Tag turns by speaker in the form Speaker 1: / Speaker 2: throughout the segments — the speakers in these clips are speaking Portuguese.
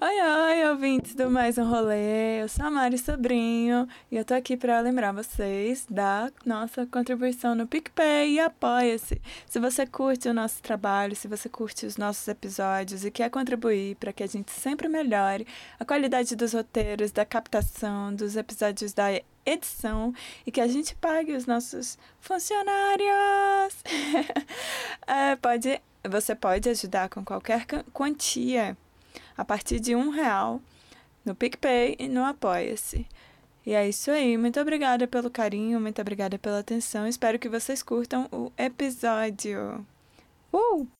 Speaker 1: Oi, oi, ouvintes do Mais Um Rolê. Eu sou a Mari Sobrinho e eu tô aqui para lembrar vocês da nossa contribuição no PicPay e Apoia-se. Se você curte o nosso trabalho, se você curte os nossos episódios e quer contribuir para que a gente sempre melhore a qualidade dos roteiros, da captação, dos episódios da edição e que a gente pague os nossos funcionários. é, pode, você pode ajudar com qualquer quantia a partir de um real no PicPay e no Apoia-se. E é isso aí. Muito obrigada pelo carinho, muito obrigada pela atenção. Espero que vocês curtam o episódio. Uh!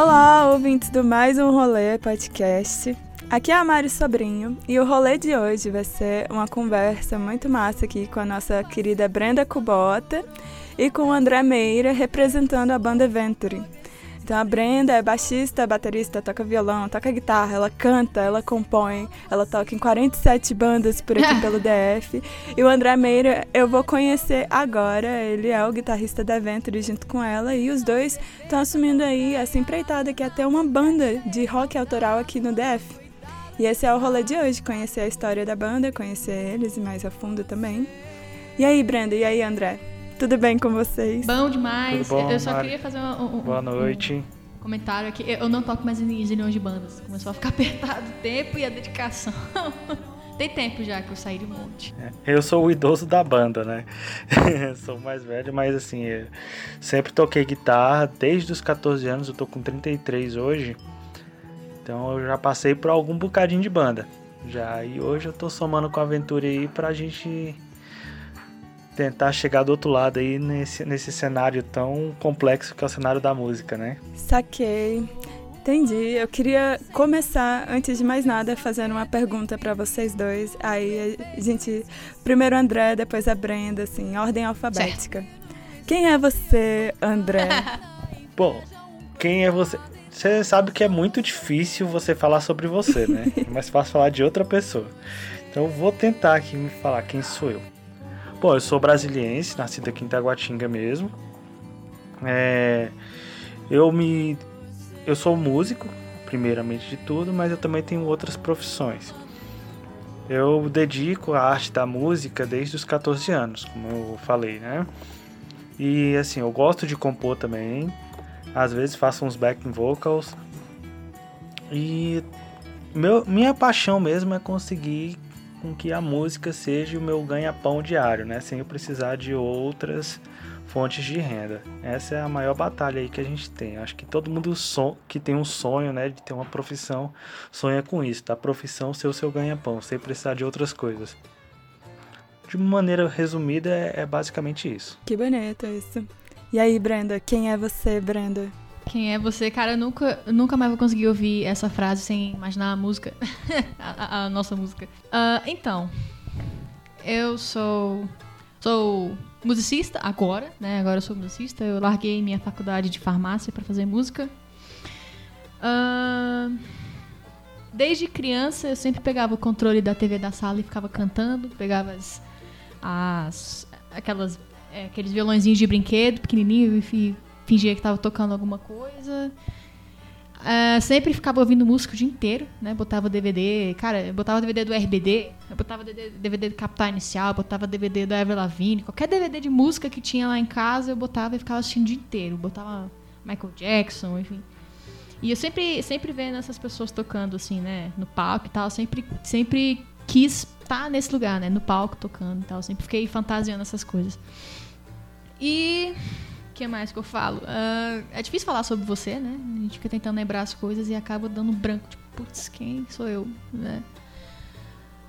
Speaker 1: Olá, ouvintes do Mais Um Rolê podcast. Aqui é a Mari Sobrinho e o rolê de hoje vai ser uma conversa muito massa aqui com a nossa querida Brenda Kubota e com o André Meira representando a banda Venture. Então a Brenda é baixista, baterista, toca violão, toca guitarra, ela canta, ela compõe, ela toca em 47 bandas por aqui pelo DF. E o André Meira eu vou conhecer agora, ele é o guitarrista da Venture junto com ela e os dois estão assumindo aí essa empreitada que é até uma banda de rock autoral aqui no DF. E esse é o rolê de hoje, conhecer a história da banda, conhecer eles e mais a fundo também. E aí, Brenda, e aí, André? Tudo bem com vocês?
Speaker 2: Bom demais.
Speaker 3: Bom,
Speaker 2: eu só
Speaker 3: Mari?
Speaker 2: queria fazer um, um-
Speaker 3: Boa noite.
Speaker 2: um comentário aqui. Eu não toco mais em zilhões de bandas. Começou a ficar apertado o tempo e a dedicação. Tem tempo já que eu saí de um monte.
Speaker 3: Eu sou o idoso da banda, né? sou mais velho, mas assim, eu sempre toquei guitarra desde os 14 anos, eu tô com 33 hoje. Então eu já passei por algum bocadinho de banda. Já e hoje eu tô somando com a aventura aí pra gente tentar chegar do outro lado aí nesse, nesse cenário tão complexo que é o cenário da música, né?
Speaker 1: Saquei. Entendi. Eu queria começar, antes de mais nada, fazendo uma pergunta para vocês dois. Aí a gente. Primeiro o André, depois a Brenda, assim, ordem alfabética. Quem é você, André?
Speaker 3: Bom, quem é você? Você sabe que é muito difícil você falar sobre você, né? É mais fácil falar de outra pessoa. Então eu vou tentar aqui me falar quem sou eu. Bom, eu sou brasiliense, nascido aqui em Taguatinga mesmo. É, eu me, eu sou músico, primeiramente de tudo, mas eu também tenho outras profissões. Eu dedico a arte da música desde os 14 anos, como eu falei, né? E assim, eu gosto de compor também. Às vezes faço uns backing vocals. E meu, minha paixão mesmo é conseguir com que a música seja o meu ganha-pão diário, né? Sem eu precisar de outras fontes de renda. Essa é a maior batalha aí que a gente tem. Acho que todo mundo son que tem um sonho, né, de ter uma profissão, sonha com isso, da profissão ser o seu ganha-pão, sem precisar de outras coisas. De maneira resumida, é, é basicamente isso.
Speaker 1: que bonito isso. E aí, Brenda, quem é você, Brenda?
Speaker 2: Quem é você? Cara, eu nunca, nunca mais vou conseguir ouvir essa frase sem imaginar a música. a, a- a nossa música. Ah, então, eu sou. Sou musicista agora, né? Agora eu sou musicista. Eu larguei minha faculdade de farmácia pra fazer música. Ah, desde criança eu sempre pegava o controle da TV da sala e ficava cantando. Pegava as. as aquelas. é, aqueles violãozinhos de brinquedo pequenininho e fingia que tava tocando alguma coisa. Ah, sempre ficava ouvindo música o dia inteiro, né? Botava DVD, cara, eu botava DVD do RBD, eu botava DVD, do Capital Inicial, botava DVD do Ever Lavigne, qualquer DVD de música que tinha lá em casa, eu botava e ficava assistindo o dia inteiro. Botava Michael Jackson, enfim. E eu sempre, sempre vendo essas pessoas tocando, assim, né? No palco e tal, sempre, sempre quis estar nesse lugar, né? No palco tocando e tal. Sempre fiquei fantasiando essas coisas. E que mais que eu falo? Ah, é difícil falar sobre você, né? A gente fica tentando lembrar as coisas e acaba dando branco. Tipo, putz, quem sou eu, né?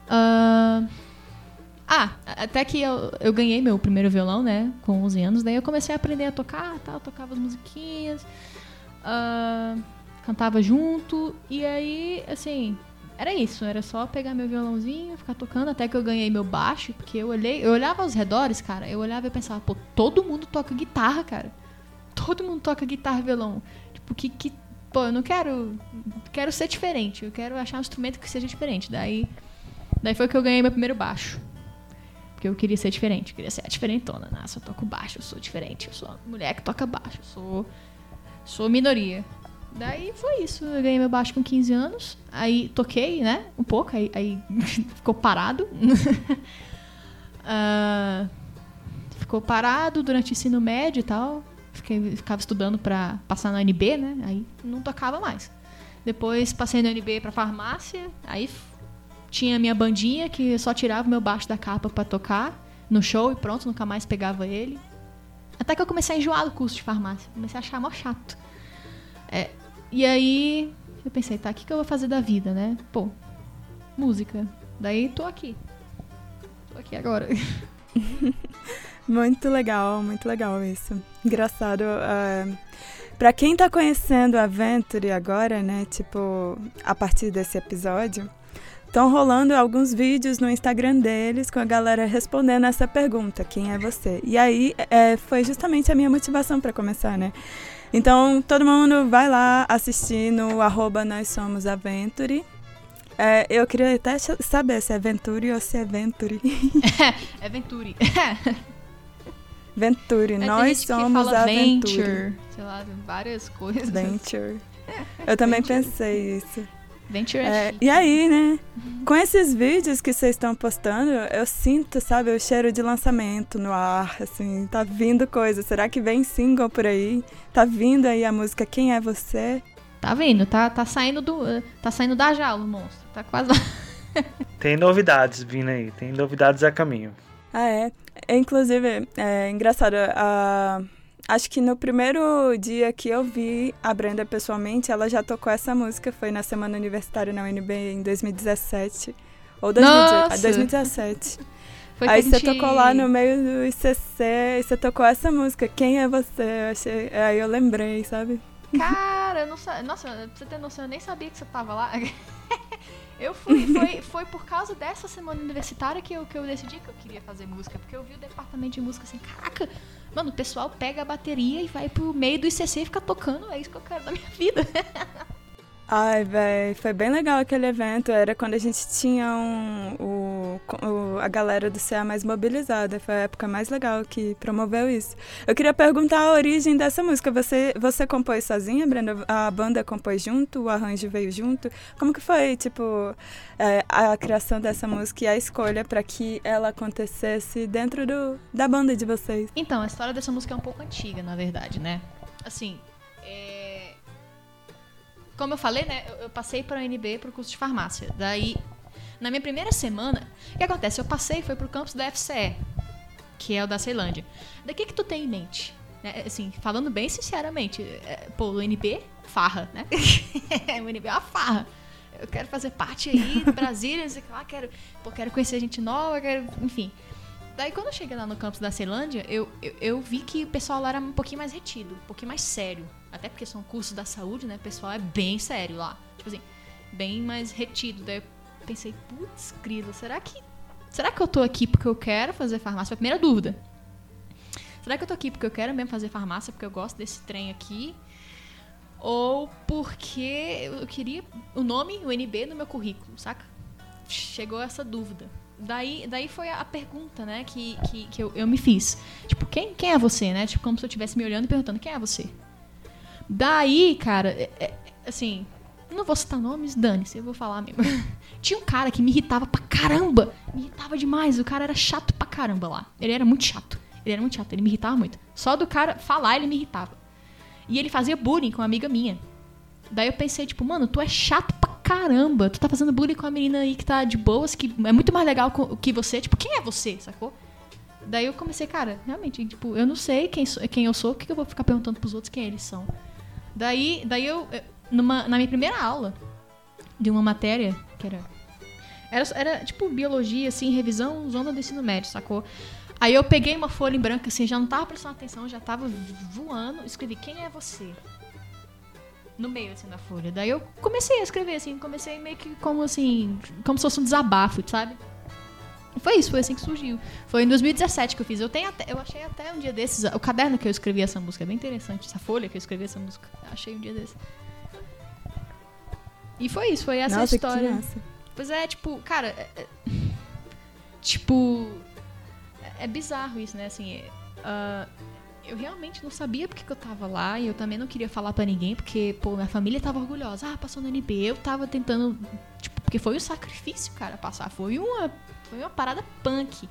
Speaker 2: Ah, ah, até que eu, eu ganhei meu primeiro violão, né? Com 11 anos. Daí eu comecei a aprender a tocar, tal, tocava as musiquinhas. ah, cantava junto. E aí, assim, era isso. Era só pegar meu violãozinho, ficar tocando até que eu ganhei meu baixo. Porque eu olhei, eu olhava aos redores, cara. Eu olhava e pensava, pô, todo mundo toca guitarra, cara. Todo mundo toca guitarra e violão. Tipo, que, que pô, eu não quero. Quero ser diferente. Eu quero achar um instrumento que seja diferente. Daí. Daí foi que eu ganhei meu primeiro baixo. Porque eu queria ser diferente. Eu queria ser a diferentona. Nossa, eu toco baixo, eu sou diferente. Eu sou mulher que toca baixo. Eu sou. Sou minoria. Daí foi isso. Eu ganhei meu baixo com 15 anos. Aí toquei, né? Um pouco. Aí, aí ficou parado. Ah, ficou parado durante o ensino médio e tal. Fiquei, ficava estudando pra passar na UNB, né? Aí não tocava mais. Depois passei na UNB pra farmácia. Aí tinha minha bandinha que só tirava o meu baixo da capa pra tocar no show e pronto, nunca mais pegava ele. Até que eu comecei a enjoar do curso de farmácia. Comecei a achar mó chato. É, e aí eu pensei, tá, o que, que eu vou fazer da vida, né? Pô, música. Daí tô aqui. Tô aqui agora.
Speaker 1: Muito legal, muito legal isso. Engraçado. Uh, para quem tá conhecendo a Venture agora, né? Tipo, a partir desse episódio, estão rolando alguns vídeos no Instagram deles com a galera respondendo essa pergunta: quem é você? E aí é, foi justamente a minha motivação para começar, né? Então, todo mundo vai lá assistir no arroba Nós Somos Aventure. É, eu queria até saber se é Venture ou se é Venture.
Speaker 2: é Venturi.
Speaker 1: Venture,
Speaker 2: É,
Speaker 1: nós
Speaker 2: que
Speaker 1: somos
Speaker 2: fala
Speaker 1: a Venture.
Speaker 2: Venture. Sei lá, várias coisas.
Speaker 1: Venture. Eu também
Speaker 2: Venture.
Speaker 1: pensei isso.
Speaker 2: Venture
Speaker 1: É, e aí, né? Com esses vídeos que vocês estão postando, eu sinto, sabe, o cheiro de lançamento no ar, assim, tá vindo coisa. Será que vem single por aí? Tá vindo aí a música Quem é Você?
Speaker 2: Tá vendo? Tá, tá saindo do. eh, Tá saindo da jaula o monstro. Tá quase lá.
Speaker 3: Tem novidades vindo aí, tem novidades a caminho.
Speaker 1: Ah, é. É, Inclusive, é engraçado, a- acho que no primeiro dia que eu vi a Brenda pessoalmente, ela já tocou essa música, foi na Semana Universitária na UNB em 2017. Ou 2018,
Speaker 2: Nossa!
Speaker 1: ah, 2017.
Speaker 2: Foi
Speaker 1: Aí você
Speaker 2: gente-
Speaker 1: tocou lá no meio do ICC e você tocou essa música, Quem é Você? Eu achei, aí eu lembrei, sabe?
Speaker 2: Cara, eu não sa... Nossa, pra você ter noção, eu nem sabia que você tava lá. Eu fui, foi, foi por causa dessa semana universitária que eu, que eu decidi que eu queria fazer música. Porque eu vi o departamento de música assim, caraca, mano, o pessoal pega a bateria e vai pro meio do ICC e fica tocando, é isso que eu quero da minha vida.
Speaker 1: Ai, véi, foi bem legal aquele evento. Era quando a gente tinha um, o, o- a galera do CA mais mobilizada. Foi a época mais legal que promoveu isso. Eu queria perguntar a origem dessa música. Você, você compôs sozinha, Brenda? A banda compôs junto? O arranjo veio junto? Como que foi, tipo, é, a criação dessa música e a escolha para que ela acontecesse dentro do, da banda de vocês?
Speaker 2: Então, a história dessa música é um pouco antiga, na verdade, né? Assim. Como eu falei, né? Eu, eu passei para a UNB pro curso de farmácia. Daí, na minha primeira semana, o que acontece? Eu passei e fui pro campus da FCE, que é o da Ceilândia. Daí, o que que tu tem em mente? Né, Assim, falando bem sinceramente, é, pô, o UNB, farra, né? o UNB é uma farra. Eu quero fazer parte aí de Brasília, sei o lá, quero, pô, quero conhecer gente nova, quero, enfim. Daí, quando eu cheguei lá no campus da Ceilândia, eu, eu, eu vi que o pessoal lá era um pouquinho mais retido, um pouquinho mais sério. Até porque são cursos da saúde, né? O pessoal é bem sério lá. Tipo assim, bem mais retido. Daí eu pensei, putz, grilo, será que. Será que eu tô aqui porque eu quero fazer farmácia? Foi a primeira dúvida. Será que eu tô aqui porque eu quero mesmo fazer farmácia, porque eu gosto desse trem aqui? Ou porque eu queria o nome UNB no meu currículo, saca? Chegou essa dúvida. Daí, daí foi a pergunta, né, que, que, que eu, eu me fiz. Tipo, quem, quem é você, né? Tipo, como se eu estivesse me olhando e perguntando, quem é você? Daí, cara, é- é- assim, não vou citar nomes, dane-se, eu vou falar mesmo. Tinha um cara que me irritava pra caramba. Me irritava demais. O cara era chato pra caramba lá. Ele era muito chato. Ele era muito chato, ele me irritava muito. Só do cara falar, ele me irritava. E ele fazia bullying com uma amiga minha. Daí eu pensei, tipo, mano, tu é chato pra caramba. Tu tá fazendo bullying com a menina aí que tá de boas, que é muito mais legal que você. Tipo, quem é você, sacou? Daí eu comecei, cara, realmente, tipo, eu não sei quem, quem eu sou, por que que eu vou ficar perguntando pros outros quem eles são? Daí, daí eu, numa, na minha primeira aula de uma matéria, que era, era. Era tipo biologia, assim, revisão, zona do ensino médio, sacou? Aí eu peguei uma folha em branco, assim, já não tava prestando atenção, já tava voando, escrevi, quem é você? No meio, assim, da folha. Daí eu comecei a escrever, assim, comecei meio que como, assim, como se fosse um desabafo, sabe? Foi isso, foi assim que surgiu. Foi em 2017 que eu fiz. Eu tenho até, eu achei até um dia desses, o caderno que eu escrevi essa música, é bem interessante, essa folha que eu escrevi essa música. Achei um dia desses. E foi isso, foi essa
Speaker 1: Nossa,
Speaker 2: história.
Speaker 1: que massa.
Speaker 2: Pois é, tipo, cara. é- é- tipo. É, é bizarro isso, né? Assim. ah, eu realmente não sabia porque que eu tava lá e eu também não queria falar pra ninguém porque, pô, minha família tava orgulhosa. Ah, passou no NB. Eu tava tentando. Tipo, porque foi um sacrifício, cara, passar. Foi uma. Foi uma parada punk.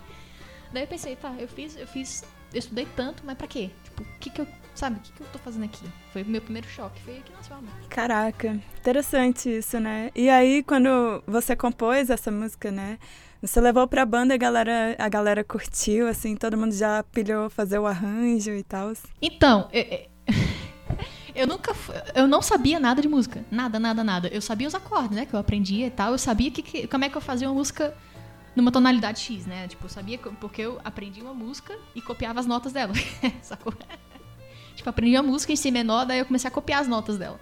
Speaker 2: Daí eu pensei, tá, eu fiz. Eu fiz. Eu estudei tanto, mas pra quê? Tipo, o que que eu. Sabe, o que que eu tô fazendo aqui? Foi o meu primeiro choque. Foi aqui nasceu a mão.
Speaker 1: Caraca, interessante isso, né? E aí, quando você compôs essa música, né? Você levou pra banda e a galera, a galera curtiu, assim, todo mundo já pilhou fazer o arranjo e tal.
Speaker 2: Então, eu, eu- nunca. Eu não sabia nada de música. Nada, nada, nada. Eu sabia os acordes, né? Que eu aprendia e tal. Eu sabia que, que- como é que eu fazia uma música numa tonalidade X, né? Tipo, eu sabia porque eu aprendi uma música e copiava as notas dela. Sacou? Tipo, aprendi a música em Si menor, daí eu comecei a copiar as notas dela.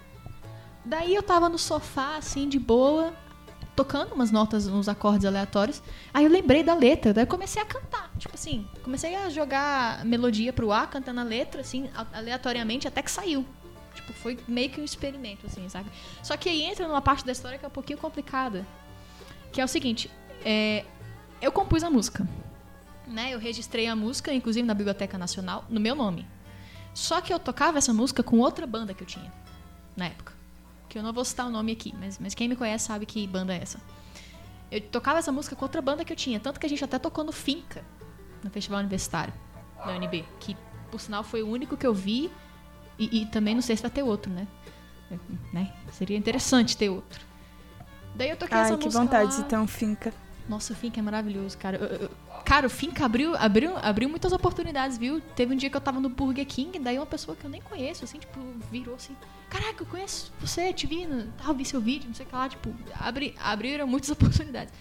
Speaker 2: Daí eu tava no sofá, assim, de boa, tocando umas notas, uns acordes aleatórios. Aí eu lembrei da letra, daí eu comecei a cantar. Tipo assim, comecei a jogar melodia pro ar, cantando a letra, assim, aleatoriamente, até que saiu. Tipo, foi meio que um experimento, assim, sabe? Só que aí entra numa parte da história que é um pouquinho complicada. Que é o seguinte, é, eu compus a música. Né? Eu registrei a música, inclusive na Biblioteca Nacional, no meu nome. Só que eu tocava essa música com outra banda que eu tinha, na época. Que eu não vou citar o nome aqui, mas, mas quem me conhece sabe que banda é essa. Eu tocava essa música com outra banda que eu tinha, tanto que a gente até tocou no Finca, no Festival Universitário da UNB, que por sinal foi o único que eu vi e, e também não sei se vai ter outro, né? né? Seria interessante ter outro. Daí eu toquei
Speaker 1: Ai,
Speaker 2: essa
Speaker 1: que
Speaker 2: música
Speaker 1: vontade
Speaker 2: lá.
Speaker 1: de ter um finca.
Speaker 2: Nossa, o Finca é maravilhoso, cara. Eu- eu- cara, o Finca abriu, abriu, abriu muitas oportunidades, viu? Teve um dia que eu tava no Burger King, daí uma pessoa que eu nem conheço, assim, tipo, virou assim: Caraca, eu conheço você, te vi, tal, vi seu vídeo, não sei o que lá. Tipo, abri, abriram muitas oportunidades.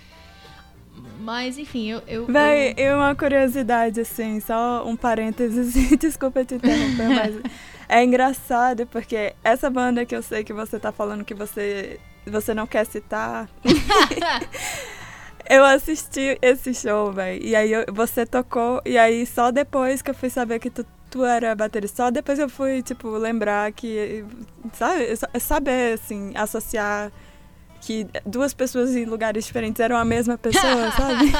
Speaker 2: Mas, enfim, eu. eu,
Speaker 1: Véi,
Speaker 2: eu-
Speaker 1: e uma curiosidade, assim, só um parênteses, desculpa te interromper, mas é engraçado porque essa banda que eu sei que você tá falando que você, você não quer citar, eu assisti esse show, véi, e aí eu- você tocou, e aí só depois que eu fui saber que tu, tu era baterista, só depois eu fui, tipo, lembrar que, sabe, sa- saber, assim, associar que duas pessoas em lugares diferentes eram a mesma pessoa, sabe?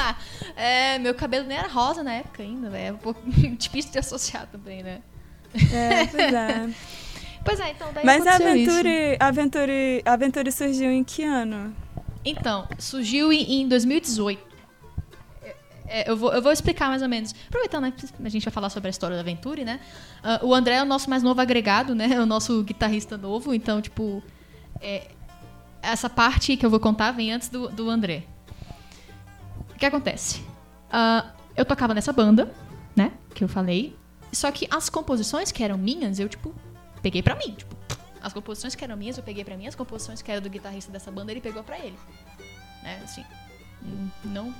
Speaker 2: é, meu cabelo nem era rosa na época ainda, velho. É um pouco difícil de associar também, né?
Speaker 1: É, pois é.
Speaker 2: Pois é, então daí
Speaker 1: Mas a
Speaker 2: aconteceu isso.
Speaker 1: Aventure, Aventure, Aventure surgiu em que ano?
Speaker 2: Então, surgiu em, em 2018. É, é, eu, vou, eu vou explicar mais ou menos. Aproveitando né, a gente vai falar sobre a história da Aventure, né? Ah, o André é o nosso mais novo agregado, né? É o nosso guitarrista novo. Então, tipo, é, essa parte que eu vou contar vem antes do, do André. O que acontece? Ah, eu tocava nessa banda, né? Que eu falei. Só que as composições que eram minhas, eu, tipo, peguei pra mim. Tipo, as composições que eram minhas, eu peguei pra mim. As composições que eram do guitarrista dessa banda, ele pegou pra ele. Né? Assim, não...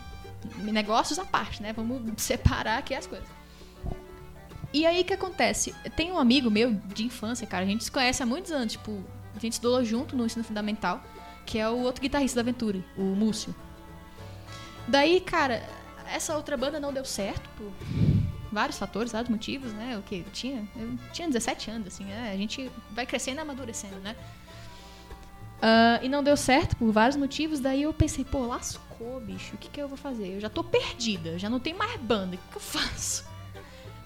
Speaker 2: Negócios à parte, né? Vamos separar aqui as coisas. E aí, o que acontece? Tem um amigo meu de infância, cara. A gente se conhece há muitos anos. Tipo, a gente estudou junto no ensino fundamental. Que é o outro guitarrista da Aventura, o Múcio. Daí, cara, essa outra banda não deu certo por vários fatores, vários motivos, né? O que eu tinha, eu tinha 17 anos, assim, né? A gente vai crescendo e amadurecendo, né? Ah, e não deu certo por vários motivos, daí eu pensei, pô, lascou, bicho, o que, que eu vou fazer? Eu já tô perdida, já não tenho mais banda, o que, que eu faço?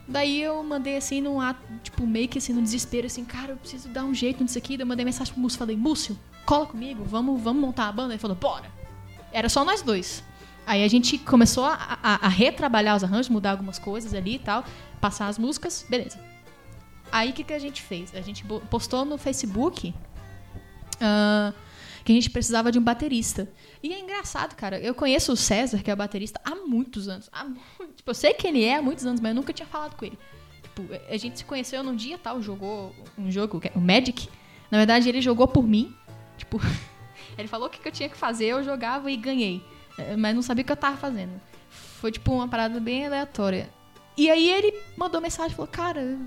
Speaker 2: Daí eu mandei assim num ato, tipo, meio que assim, no desespero, assim, cara, eu preciso dar um jeito nisso aqui. Daí eu mandei mensagem pro Múcio, falei, Múcio, cola comigo, vamos, vamos montar a banda. Ele falou, bora. Era só nós dois. Aí a gente começou a, a- a retrabalhar os arranjos, mudar algumas coisas ali e tal, passar as músicas, beleza. Aí o que, que a gente fez? A gente postou no Facebook ah, que a gente precisava de um baterista. E é engraçado, cara. Eu conheço o César, que é o baterista, há muitos anos. Há tipo, eu sei que ele é há muitos anos, mas eu nunca tinha falado com ele. Tipo, a gente se conheceu num dia tal, jogou um jogo, é o Magic. Na verdade, ele jogou por mim. Tipo, ele falou o que que eu tinha que fazer, eu jogava e ganhei. Eh, Mas não sabia o que eu tava fazendo. Foi, tipo, uma parada bem aleatória. E aí ele mandou mensagem e falou, cara,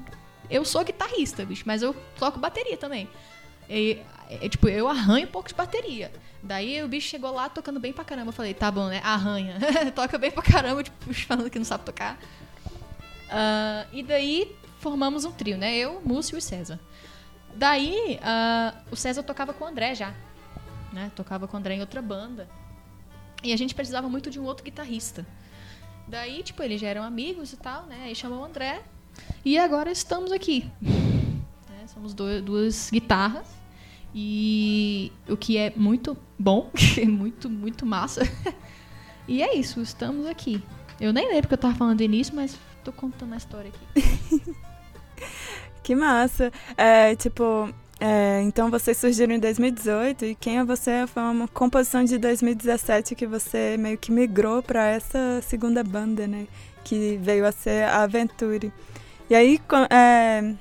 Speaker 2: eu sou guitarrista, bicho, mas eu toco bateria também. E, é, tipo, eu arranho um pouco de bateria. Daí o bicho chegou lá tocando bem pra caramba. Eu falei, tá bom, né? Arranha. Toca bem pra caramba, tipo, falando que não sabe tocar. Ah, e daí formamos um trio, né? Eu, Múcio e César. Daí, ah, o César tocava com o André já. né? Tocava com o André em outra banda. E a gente precisava muito de um outro guitarrista. Daí, tipo, eles já eram amigos e tal, né? Aí chamou o André. E agora estamos aqui. Né? Somos dois, duas guitarras. E o que é muito bom, é muito, muito massa. e é isso, estamos aqui. Eu nem lembro que eu tava falando do início, mas tô contando a história aqui.
Speaker 1: Que massa. É, tipo, é, então vocês surgiram em 2018 e Quem é Você foi uma composição de 2017 que você meio que migrou para essa segunda banda, né? Que veio a ser a Aventure. E aí, é,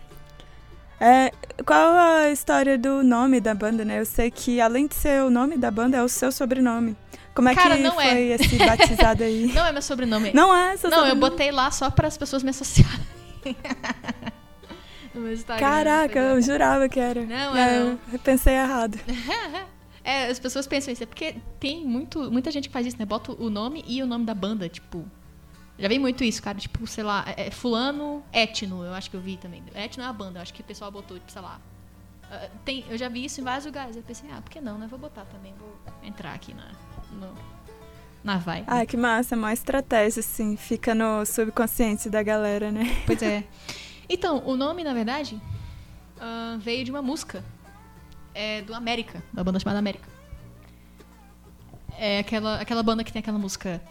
Speaker 1: é, qual a história do nome da banda, né? Eu sei que além de ser o nome da banda, é o seu sobrenome. Como é
Speaker 2: Cara,
Speaker 1: que
Speaker 2: não
Speaker 1: foi
Speaker 2: é.
Speaker 1: esse batizado aí?
Speaker 2: Não é meu sobrenome.
Speaker 1: Não é seu
Speaker 2: Não, eu
Speaker 1: sobrenome?
Speaker 2: botei lá só para as pessoas me associarem. no meu Instagram.
Speaker 1: Caraca, eu jurava que era.
Speaker 2: Não, é não.
Speaker 1: Eu pensei errado.
Speaker 2: É, as pessoas pensam isso. É porque tem muito, muita gente que faz isso, né? Bota o nome e o nome da banda, tipo. Já vi muito isso, cara. Tipo, sei lá, é, é fulano etno, eu acho que eu vi também. Etno é a banda, eu acho que o pessoal botou, tipo, sei lá. ah, Tem, eu já vi isso em vários lugares. Eu pensei, ah, por que não, né? Vou botar também, vou entrar aqui na, no, na vibe.
Speaker 1: Ah, que massa, uma estratégia, assim, fica no subconsciente da galera, né?
Speaker 2: Pois é. Então, o nome, na verdade, uh, veio de uma música é, do América, da banda chamada América. É aquela, aquela banda que tem aquela música.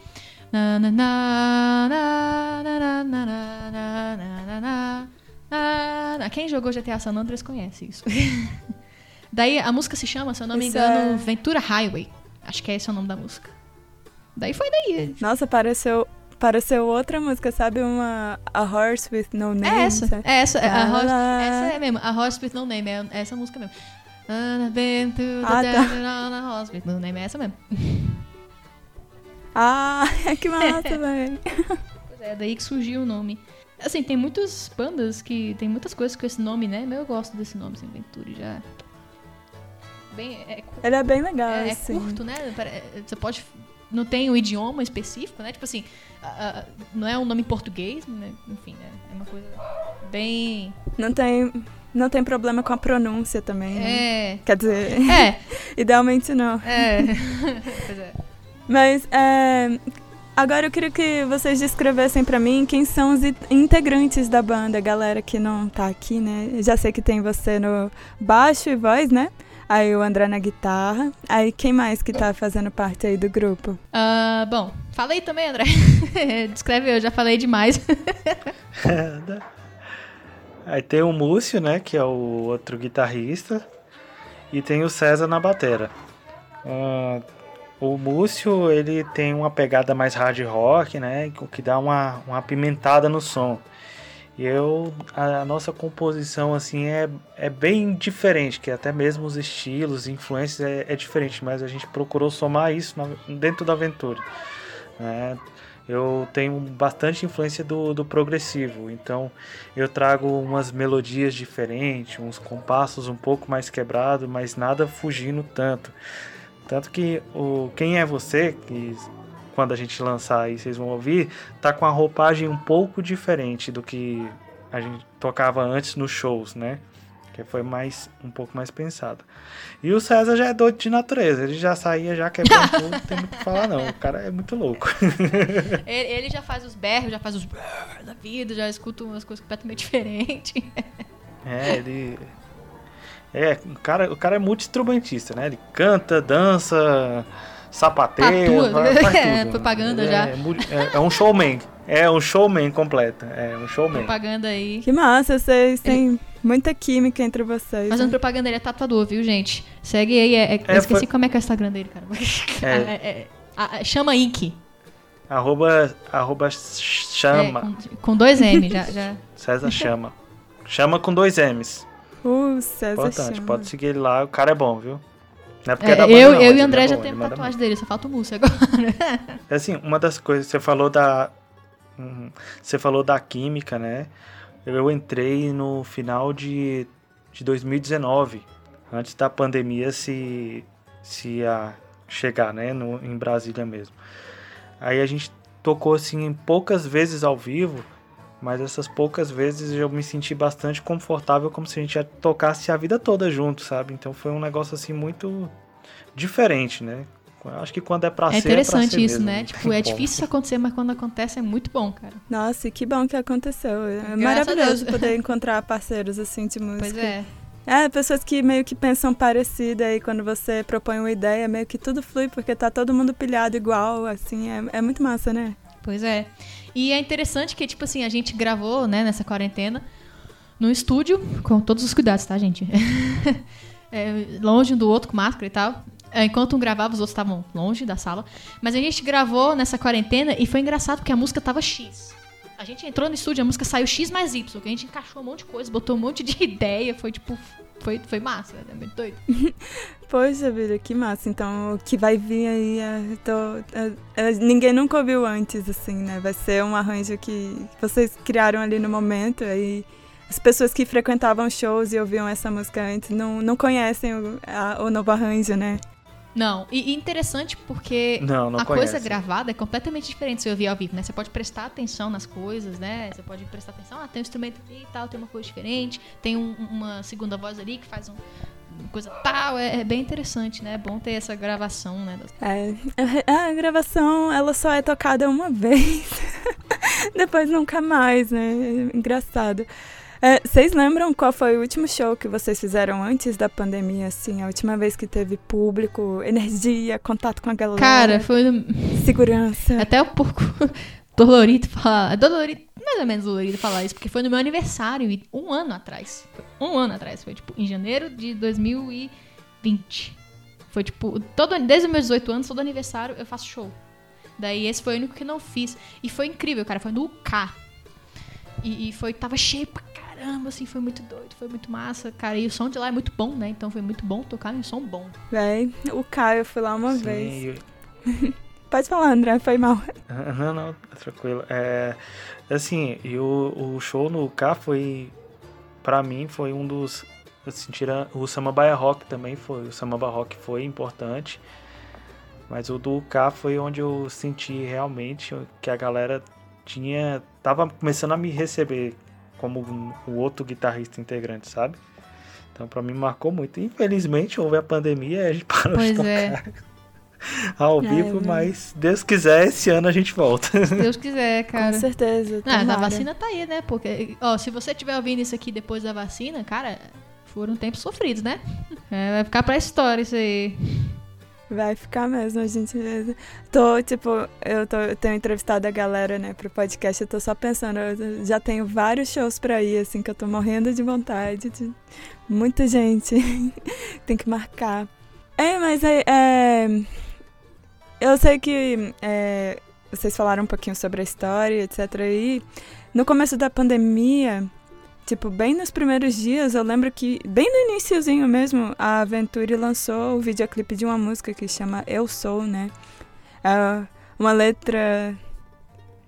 Speaker 2: Quem jogou GTA San Andreas conhece isso. Daí a música se chama, se eu não me engano. Ventura Highway. Acho que é esse o nome da música. Daí foi daí.
Speaker 1: Nossa, pareceu pareceu outra música, sabe? Uma A Horse with No Name.
Speaker 2: É essa,
Speaker 1: sabe?
Speaker 2: é essa, é a
Speaker 1: Lá,
Speaker 2: Horse,
Speaker 1: lá.
Speaker 2: essa é mesmo, a Horse with No Name, é essa música mesmo. Ah, been to the
Speaker 1: Ah, tá.
Speaker 2: on a horse with no name, é essa mesmo.
Speaker 1: Ah, que massa, velho.
Speaker 2: Pois é, daí que surgiu o nome. Assim, tem muitas bandas que tem muitas coisas com esse nome, né? Mas eu gosto desse nome, assim, Venturi, já... Bem, é,
Speaker 1: Ele é bem legal,
Speaker 2: é, é
Speaker 1: assim.
Speaker 2: curto, né? Você pode... Não tem o idioma específico, né? Tipo assim, a- a- não é um nome em português, né? Enfim, né? É uma coisa bem...
Speaker 1: Não tem, não tem problema com a pronúncia também, né?
Speaker 2: É...
Speaker 1: Quer dizer,
Speaker 2: É,
Speaker 1: idealmente não.
Speaker 2: é... pois é.
Speaker 1: Mas é, agora eu queria que vocês descrevessem pra mim quem são os integrantes da banda, galera que não tá aqui, né? Eu já sei que tem você no baixo e voz, né? Aí o André na guitarra. Aí quem mais que tá fazendo parte aí do grupo?
Speaker 2: Ah, bom, falei também, André. Descreve, eu já falei demais.
Speaker 3: Aí tem o Múcio, né, que é o outro guitarrista, e tem o César na batera. Ah, o Múcio, ele tem uma pegada mais hard rock, né, o que dá uma, uma apimentada no som. E eu, a, a nossa composição, assim, é, é bem diferente, que até mesmo os estilos, influências é, é diferente, mas a gente procurou somar isso na- dentro da aventura. né. Eu tenho bastante influência do, do progressivo, então eu trago umas melodias diferentes, uns compassos um pouco mais quebrados, mas nada fugindo tanto. Tanto que o Quem é Você, que quando a gente lançar aí vocês vão ouvir, tá com a roupagem um pouco diferente do que a gente tocava antes nos shows, né? Que foi mais um pouco mais pensado. E o César já é doido de natureza, ele já saía já quebrando tudo, não tem muito o que falar não. O cara é muito louco.
Speaker 2: Ele, já faz os berros, já faz os brrr da vida, já escuta umas coisas completamente diferentes.
Speaker 3: É, ele. É, o cara, o cara é multi-instrumentista, né? Ele canta, dança, sapateia,
Speaker 2: Tatua,
Speaker 3: faz,
Speaker 2: é,
Speaker 3: tudo.
Speaker 2: propaganda
Speaker 3: Ele
Speaker 2: já.
Speaker 3: É, é- é um showman. É um showman completo. É um showman.
Speaker 2: propaganda aí.
Speaker 1: Que massa, vocês têm muita química entre vocês.
Speaker 2: Fazendo
Speaker 1: né?
Speaker 2: propaganda, ele é tatuador, viu, gente? Segue aí. É, é- eu
Speaker 3: É,
Speaker 2: esqueci
Speaker 3: foi-
Speaker 2: como é que é o Instagram dele, cara.
Speaker 3: É.
Speaker 2: É, é, a- chama Ink.
Speaker 3: Arroba, arroba chama.
Speaker 2: É, com, com dois M, já. já.
Speaker 3: César chama. Chama com dois M's.
Speaker 1: Uh, César
Speaker 3: Importante.
Speaker 1: chama.
Speaker 3: Pode seguir ele lá. O cara é bom, viu? Não é porque
Speaker 2: É,
Speaker 3: é da
Speaker 2: eu
Speaker 3: banda, não,
Speaker 2: eu e o André
Speaker 3: é
Speaker 2: já
Speaker 3: bom,
Speaker 2: temos
Speaker 3: manda
Speaker 2: tatuagem dele, só falta o Múcio agora.
Speaker 3: É assim, uma das coisas, você falou da. Uhum. Você falou da química, né? Eu entrei no final de, de 2019, antes da pandemia se, se ia chegar, né? No, em Brasília mesmo. Aí a gente tocou assim em poucas vezes ao vivo, mas essas poucas vezes eu me senti bastante confortável, como se a gente já tocasse a vida toda junto, sabe? Então foi um negócio assim muito diferente, né? Acho que quando é pra
Speaker 2: É
Speaker 3: ser,
Speaker 2: interessante
Speaker 3: é ser
Speaker 2: isso,
Speaker 3: mesmo,
Speaker 2: né?
Speaker 3: não
Speaker 2: Tipo, é
Speaker 3: como.
Speaker 2: difícil acontecer, mas quando acontece é muito bom, cara.
Speaker 1: Nossa, e que bom que aconteceu. É
Speaker 2: Graças
Speaker 1: maravilhoso poder encontrar parceiros assim de música.
Speaker 2: Pois é.
Speaker 1: É, pessoas que meio que pensam parecido aí quando você propõe uma ideia, meio que tudo flui porque tá todo mundo pilhado igual, assim, é, é muito massa, né?
Speaker 2: Pois é. E é interessante que, tipo assim, a gente gravou, né, nessa quarentena, no estúdio, com todos os cuidados, tá, gente? É, longe um do outro, com máscara e tal. É, Enquanto um gravava, os outros estavam longe da sala. Mas a gente gravou nessa quarentena e foi engraçado porque a música tava X. A gente entrou no estúdio, a música saiu X mais Y, que a gente encaixou um monte de coisa, botou um monte de ideia, foi tipo. Foi, foi massa, é muito doido.
Speaker 1: Poxa vida, que massa. Então, o que vai vir aí, é, tô- é, é, ninguém nunca ouviu antes, assim, né? Vai ser um arranjo que vocês criaram ali no momento, aí as pessoas que frequentavam shows e ouviam essa música antes não, não conhecem o, a- o novo arranjo, né?
Speaker 2: Não, e, interessante porque
Speaker 3: Não, não
Speaker 2: a
Speaker 3: conhece.
Speaker 2: coisa gravada é completamente diferente se ouvir ao vivo, né? Você pode prestar atenção nas coisas, né? Você pode prestar atenção, ah, tem um instrumento ali e tal, tem uma coisa diferente, tem um- uma segunda voz ali que faz um, uma coisa tal, é, é bem interessante, né? É bom ter essa gravação, né? das-
Speaker 1: É, a, gravação, ela só é tocada uma vez. Depois nunca mais, né? É É, Vocês lembram qual foi o último show que vocês fizeram antes da pandemia, assim? A última vez que teve público, energia, contato com a galera,
Speaker 2: Cara, foi
Speaker 1: segurança.
Speaker 2: até um pouco dolorido falar, é dolorido, mais ou menos dolorido falar isso, porque foi no meu aniversário, um ano atrás. Foi um ano atrás, foi tipo em janeiro de 2020. Foi tipo, todo, desde os meus 18 anos, todo aniversário eu faço show. Daí esse foi o único que não fiz. E foi incrível, cara, foi no K. E, e foi, tava cheio pra caramba, assim, foi muito doido, foi muito massa, cara. E o som de lá é muito bom, né? Então foi muito bom tocar em um som bom.
Speaker 1: Véi, o Caio, eu fui lá uma
Speaker 3: Sim,
Speaker 1: vez.
Speaker 3: e-
Speaker 1: Pode falar, André, foi mal.
Speaker 3: Não, não, tranquilo. É, assim, e o, o show no K foi, pra mim, foi um dos, assim, tira, o Samambaia Rock também foi, o Samamba Rock foi importante, mas o do K foi onde eu senti realmente que a galera tinha, tava começando a me receber como o outro guitarrista integrante, sabe? Então pra mim marcou muito. Infelizmente houve a pandemia e a gente parou de
Speaker 2: Pois
Speaker 3: tocar
Speaker 2: é,
Speaker 3: ao
Speaker 1: É,
Speaker 3: vivo, mas se Deus quiser, esse ano a gente volta.
Speaker 2: se Deus quiser, cara.
Speaker 1: Com certeza.
Speaker 2: Ah, a vacina tá aí, né? Porque, ó, se você estiver ouvindo isso aqui depois da vacina, cara, foram tempos sofridos, né? É, vai ficar pra história isso aí.
Speaker 1: Vai ficar mesmo, a gente. Tô, tipo, eu, tô, eu tenho entrevistado a galera, né, pro podcast, eu tô só pensando, eu já tenho vários shows pra ir, assim, que eu tô morrendo de vontade. De... Muita gente. Tem que marcar. É, mas é. é, Eu sei que é, vocês falaram um pouquinho sobre a história, etc. E no começo da pandemia, tipo, bem nos primeiros dias, eu lembro que, bem no iniciozinho mesmo, a Venturi lançou o videoclipe de uma música que chama Eu Sou, né? É uma letra.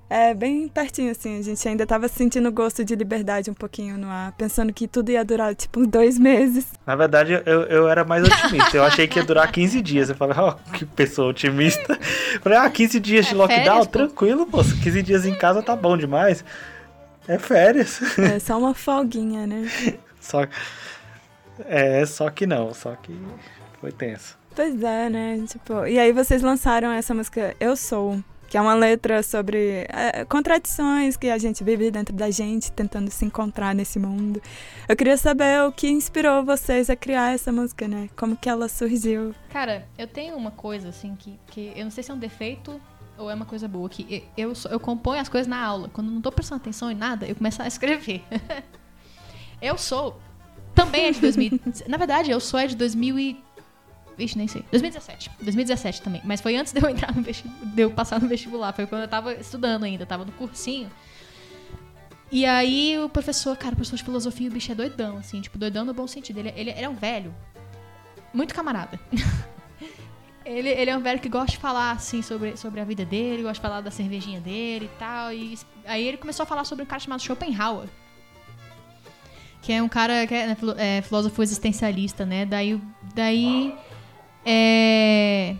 Speaker 1: É bem pertinho, assim. A gente ainda tava sentindo gosto de liberdade um pouquinho no ar, pensando que tudo ia durar, tipo, dois meses.
Speaker 3: Na verdade, eu, eu era mais otimista. Eu achei que ia durar 15 dias. Eu falei, ó, que pessoa otimista. Eu Falei, ah, 15 dias de
Speaker 2: É
Speaker 3: lockdown?
Speaker 2: férias.
Speaker 3: Tranquilo, pô. 15 dias em casa tá bom demais. É férias.
Speaker 1: É só uma folguinha, né?
Speaker 3: Só É, só que não. Só que foi tenso.
Speaker 1: Pois é, né? Tipo, e aí vocês lançaram essa música Eu Sou, que é uma letra sobre é, contradições que a gente vive dentro da gente, tentando se encontrar nesse mundo. Eu queria saber o que inspirou vocês a criar essa música, né? Como que ela surgiu?
Speaker 2: Cara, eu tenho uma coisa, assim, que, que eu não sei se é um defeito ou é uma coisa boa, que eu, sou- eu componho as coisas na aula. Quando eu não tô prestando atenção em nada, eu começo a escrever. eu sou. Também é de 2000. na verdade, eu sou é de 2000 e. Vixe, nem sei. 2017. 2017 também. Mas foi antes de eu entrar no vestibular, de eu passar no vestibular. Foi quando eu tava estudando ainda, tava no cursinho. E aí o professor, cara, o professor de filosofia, o bicho é doidão, assim, tipo, doidão no bom sentido. Ele, ele, é um velho. Muito camarada. Ele, ele é um velho que gosta de falar, assim, sobre, sobre a vida dele, gosta de falar da cervejinha dele e tal. E aí ele começou a falar sobre um cara chamado Schopenhauer. Que é um cara que é, né, é, filósofo existencialista, né? Daí. daí é...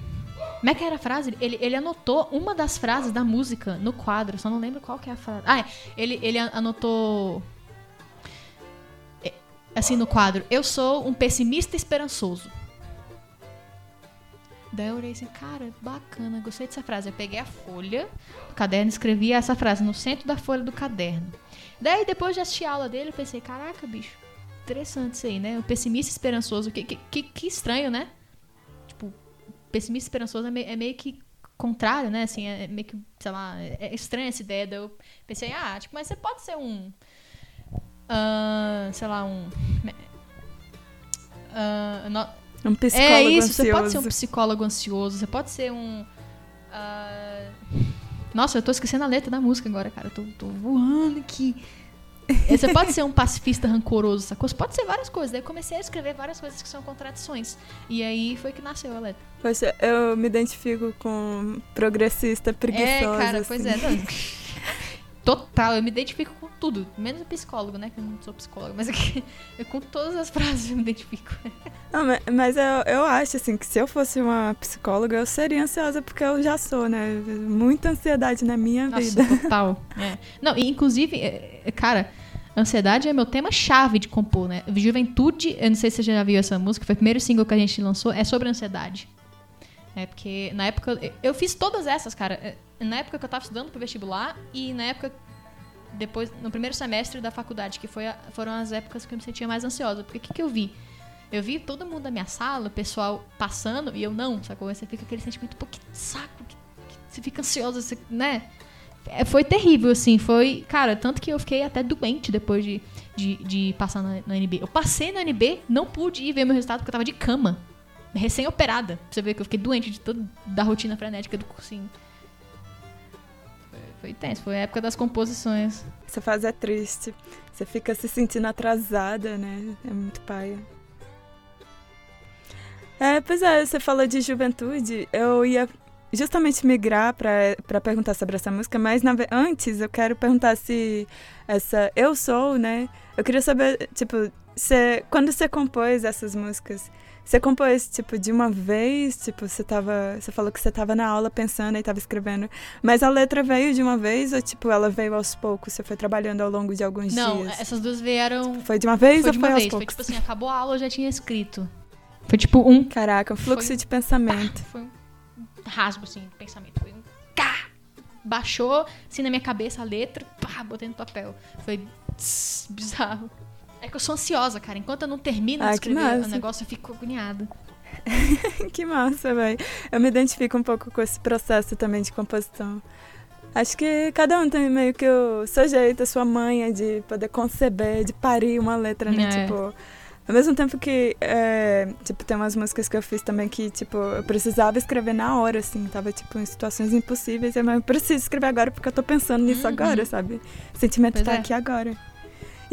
Speaker 2: Como é que era a frase? Ele, ele anotou uma das frases da música no quadro, só não lembro qual que é a frase. Ah, é. Ele, ele anotou. é, Assim, no quadro. Eu sou um pessimista esperançoso. Daí eu olhei assim, cara, bacana, gostei dessa frase. Eu peguei a folha do caderno escrevi essa frase no centro da folha do caderno. Daí, depois de assistir a aula dele, eu pensei, caraca, bicho, interessante isso aí, né? O pessimista esperançoso, que, que, que estranho, né? Tipo, pessimista esperançoso é meio, é meio que contrário, né? Assim, é meio que, sei lá, é estranha essa ideia. Daí eu pensei, ah, tipo, mas você pode ser um. Uh, sei lá, um. Uh, no,
Speaker 1: um psicólogo É
Speaker 2: isso,
Speaker 1: ansioso.
Speaker 2: você pode ser um psicólogo ansioso, você pode ser um. Uh... Nossa, eu tô esquecendo a letra da música agora, cara. Eu tô, tô voando aqui. É, você pode ser um pacifista rancoroso, sacou? Você pode ser várias coisas. Daí eu comecei a escrever várias coisas que são contradições. E aí foi que nasceu a letra.
Speaker 1: Poxa, eu me identifico com progressista preguiçosa.
Speaker 2: É, cara,
Speaker 1: assim.
Speaker 2: pois é. Total, eu me identifico com tudo. Menos o psicólogo, né? Que eu não sou psicóloga, mas aqui, eu, com todas as frases eu me identifico.
Speaker 1: Não, mas eu, eu acho, assim, que se eu fosse uma psicóloga, eu seria ansiosa, porque eu já sou, né? Muita ansiedade na minha
Speaker 2: Nossa,
Speaker 1: vida.
Speaker 2: total. É. Não, e inclusive, é, é, cara, ansiedade é meu tema-chave de compor, né? Juventude, eu não sei se você já viu essa música, foi o primeiro single que a gente lançou, é sobre ansiedade. É, porque na época. Eu fiz todas essas, cara. É, na época que eu tava estudando pro vestibular e na época. Depois, no primeiro semestre da faculdade, que foi a, foram as épocas que eu me sentia mais ansiosa. Porque o que, que eu vi? Eu vi todo mundo da minha sala, o pessoal passando, e eu não, sacou? Você fica aquele sentimento, pô, que saco, que, que você fica ansiosa, você, né? É, foi terrível, assim, foi. Cara, tanto que eu fiquei até doente depois de, de, de passar na, na NB. Eu passei na NB, não pude ir ver meu resultado porque eu tava de cama recém-operada. Pra você ver que eu fiquei doente de toda da rotina frenética do cursinho. Foi, foi tenso, foi a época das composições.
Speaker 1: Essa fase é triste. Você fica se sentindo atrasada, né? É muito paia. É, pois é, você falou de juventude. Eu ia justamente migrar para perguntar sobre essa música, mas na, antes eu quero perguntar se essa Eu Sou, né? Eu queria saber, tipo, você, quando você compôs essas músicas, você compôs, tipo, de uma vez? Tipo, você tava. Você falou que você tava na aula pensando e tava escrevendo. Mas a letra veio de uma vez ou, tipo, ela veio aos poucos? Você foi trabalhando ao longo de alguns
Speaker 2: Não,
Speaker 1: dias?
Speaker 2: Não, essas duas vieram.
Speaker 1: Foi de uma vez
Speaker 2: foi
Speaker 1: ou
Speaker 2: de
Speaker 1: foi
Speaker 2: uma
Speaker 1: aos
Speaker 2: vez?
Speaker 1: poucos?
Speaker 2: Foi tipo assim, acabou a aula, eu já tinha escrito. Foi tipo um.
Speaker 1: Caraca, um fluxo
Speaker 2: foi,
Speaker 1: de pensamento.
Speaker 2: Pá, foi um rasgo, assim, de pensamento. Foi um. Cá! Baixou, assim, na minha cabeça a letra, pá, botei no papel. Foi tss, bizarro. É que eu sou ansiosa, cara. Enquanto eu não termino de escrever o negócio, eu fico agoniada.
Speaker 1: que massa, velho. Eu me identifico um pouco com esse processo também de composição. Acho que cada um tem meio que o seu jeito, a sua manha de poder conceber, de parir uma letra, né? É. Tipo, ao mesmo tempo que, é, tipo, tem umas músicas que eu fiz também que, tipo, eu precisava escrever na hora, assim. Tava, tipo, em situações impossíveis. Mas eu preciso escrever agora porque eu tô pensando nisso uhum. agora, sabe? O sentimento pois tá é. aqui agora.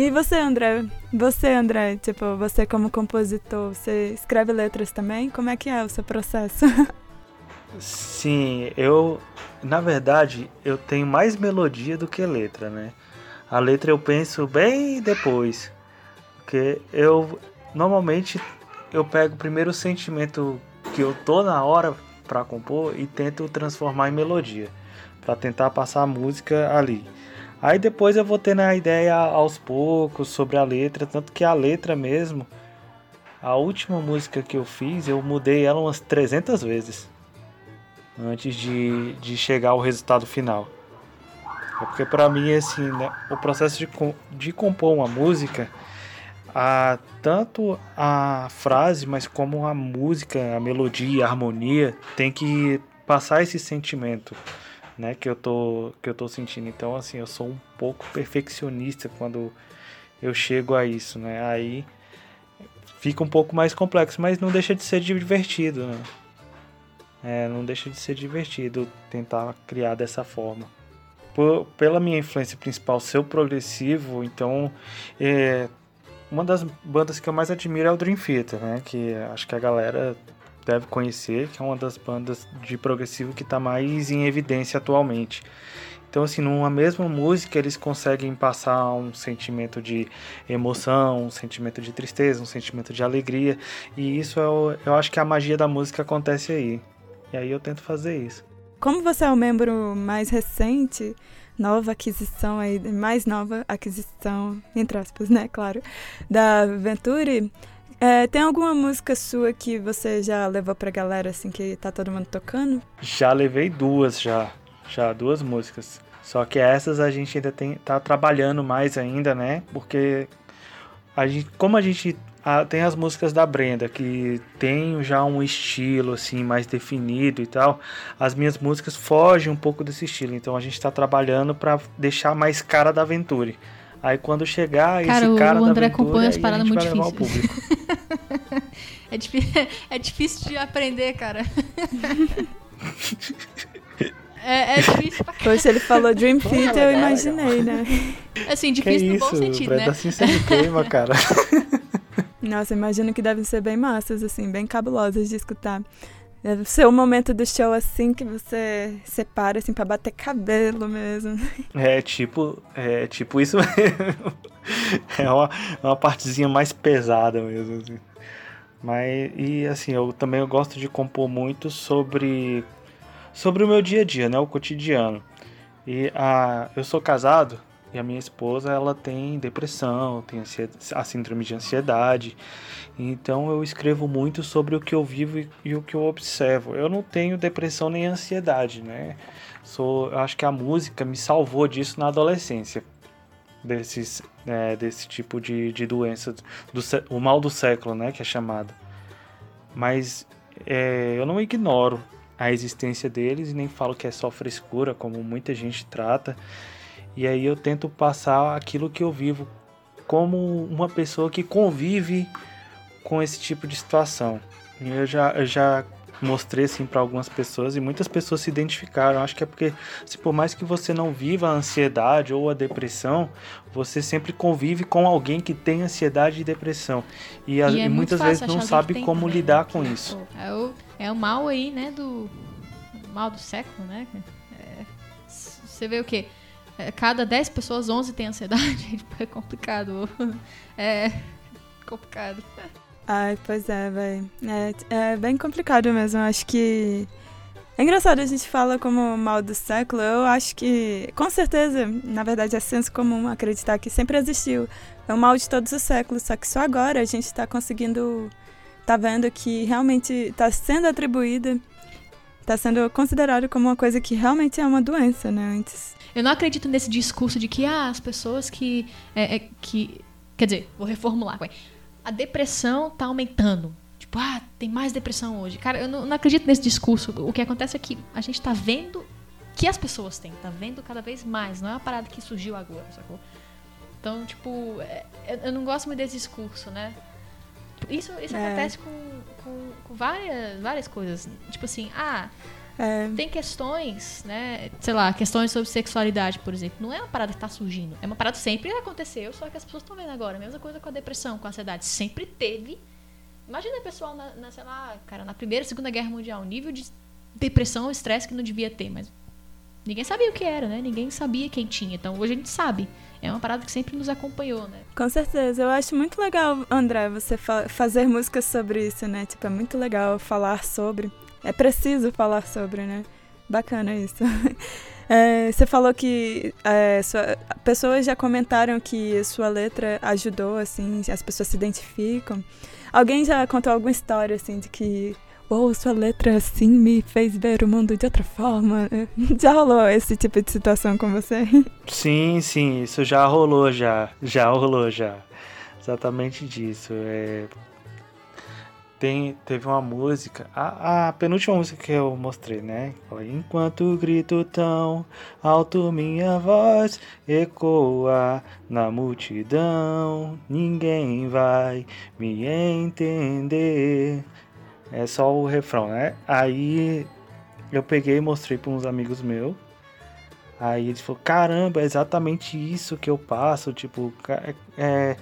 Speaker 1: E você, André? Você, André, tipo, você como compositor, você escreve letras também? Como é que é o seu processo?
Speaker 3: Sim, eu, na verdade, eu tenho mais melodia do que letra, né? A letra eu penso bem depois, porque eu normalmente eu pego primeiro o sentimento que eu tô na hora para compor e tento transformar em melodia, para tentar passar a música ali. Aí depois eu vou tendo a ideia aos poucos sobre a letra, tanto que a letra mesmo, a última música que eu fiz, eu mudei ela umas 300 vezes antes de, de chegar ao resultado final. É porque para mim assim, né, o processo de, de compor uma música, a, tanto a frase, mas como a música, a melodia, a harmonia, tem que passar esse sentimento né, que eu tô que eu tô sentindo. Então, assim, eu sou um pouco perfeccionista quando eu chego a isso, né? Aí fica um pouco mais complexo, mas não deixa de ser divertido, né? É, não deixa de ser divertido tentar criar dessa forma. Por, pela minha influência principal ser progressivo, então é, uma das bandas que eu mais admiro é o Dream Theater, né? Que acho que a galera deve conhecer, que é uma das bandas de progressivo que está mais em evidência atualmente. Então, assim, numa mesma música eles conseguem passar um sentimento de emoção, um sentimento de tristeza, um sentimento de alegria, e isso eu, é eu acho que a magia da música acontece aí. E aí eu tento fazer isso.
Speaker 1: Como você é o membro mais recente, nova aquisição aí, mais nova aquisição, entre aspas, né, claro, da Venturi, É, tem alguma música sua que você já levou pra galera, assim, que tá todo mundo tocando?
Speaker 3: Já levei duas, já. Já, duas músicas. Só que essas a gente ainda tem, tá trabalhando mais ainda, né? Porque a gente, como a gente ah, tem as músicas da Brenda que tem já um estilo assim mais definido e tal. As minhas músicas fogem um pouco desse estilo, então a gente está trabalhando para deixar mais cara da Aventure. Aí quando chegar
Speaker 2: cara,
Speaker 3: esse cara
Speaker 2: o André
Speaker 3: da Aventure,
Speaker 2: compõe as paradas muito
Speaker 3: vai levar ao público.
Speaker 2: é, difí- é difícil de aprender, cara. é, é difícil pra
Speaker 1: Poxa, ele falou Dream Theater, eu
Speaker 3: legal,
Speaker 1: imaginei, né?
Speaker 2: Assim,
Speaker 3: que
Speaker 2: difícil no
Speaker 3: isso,
Speaker 2: bom sentido,
Speaker 3: Brenda,
Speaker 2: né?
Speaker 3: assim você me queima, cara.
Speaker 1: Nossa, imagino que devem ser bem massas, assim, bem cabulosas de escutar. Deve ser o momento do show, assim, que você separa, assim, pra bater cabelo mesmo.
Speaker 3: É tipo, é tipo isso mesmo. É uma, uma partezinha mais pesada mesmo. Assim. Mas, e assim, eu também eu gosto de compor muito sobre, sobre o meu dia a dia, né? O cotidiano. E a, eu sou casado e a minha esposa, ela tem depressão, tem a síndrome de ansiedade. Então eu escrevo muito sobre o que eu vivo e, e o que eu observo. Eu não tenho depressão nem ansiedade, né? Sou, acho que a música me salvou disso na adolescência. Desses, é, desse tipo de, de doença, do, o mal do século, né? Que é chamado. Mas é, eu não ignoro a existência deles e nem falo que é só frescura, como muita gente trata. E aí eu tento passar aquilo que eu vivo como uma pessoa que convive com esse tipo de situação. Eu já, eu já mostrei assim para algumas pessoas e muitas pessoas se identificaram. Acho que é porque, se por mais que você não viva a ansiedade ou a depressão, você sempre convive com alguém que tem ansiedade e depressão. E,
Speaker 2: E é
Speaker 3: e muitas vezes não sabe como
Speaker 2: também,
Speaker 3: lidar
Speaker 2: né?
Speaker 3: com isso.
Speaker 2: É o, é o mal aí, né, do... o mal do século, né? É, você vê o quê? É, cada 10 pessoas, 11 tem ansiedade. é complicado. É complicado.
Speaker 1: Ai, pois é, velho. É, é bem complicado mesmo. Acho que. É engraçado, a gente fala como mal do século. Eu acho que, com certeza, na verdade, é senso comum acreditar que sempre existiu. É o mal de todos os séculos, só que só agora a gente tá conseguindo. tá vendo que realmente tá sendo atribuída. tá sendo considerado como uma coisa que realmente é uma doença, né? Antes.
Speaker 2: Eu não acredito nesse discurso de que ah, as pessoas que, é, é, que. Quer dizer, vou reformular. A depressão tá aumentando. Tipo, ah, tem mais depressão hoje. Cara, eu não, não acredito nesse discurso. O que acontece é que a gente tá vendo que as pessoas têm. Tá vendo cada vez mais. Não é uma parada que surgiu agora, sacou? Então, tipo, é, eu, eu não gosto muito desse discurso, né? Isso, isso
Speaker 1: É.
Speaker 2: acontece com, com, com várias, várias coisas. Tipo assim, ah,
Speaker 1: É,
Speaker 2: tem questões, né? Sei lá, questões sobre sexualidade, por exemplo. Não é uma parada que tá surgindo. É uma parada que sempre aconteceu, só que as pessoas estão vendo agora. Mesma coisa com a depressão, com a ansiedade. Sempre teve. Imagina o pessoal, na, na, sei lá, cara, na Primeira e Segunda Guerra Mundial. O nível de depressão estresse que não devia ter, mas ninguém sabia o que era, né? Ninguém sabia quem tinha. Então hoje a gente sabe. É uma parada que sempre nos acompanhou, né?
Speaker 1: Com certeza, eu acho muito legal, André, você fa- fazer músicas sobre isso, né? Tipo, é muito legal falar sobre. É preciso falar sobre, né? Bacana isso. É, você falou que é, sua- pessoas já comentaram que sua letra ajudou, assim, as pessoas se identificam. Alguém já contou alguma história, assim, de que, ou sua letra, assim, me fez ver o mundo de outra forma? Já rolou esse tipo de situação com você?
Speaker 3: Sim, sim, isso já rolou já. Já rolou já. Exatamente disso. É... Tem, teve uma música, a, a penúltima música que eu mostrei, né? Enquanto grito tão alto, minha voz ecoa na multidão, ninguém vai me entender. É só o refrão, né? Aí eu peguei e mostrei para uns amigos meus. Aí eles falaram, caramba, é exatamente isso que eu passo. Tipo, ca- é,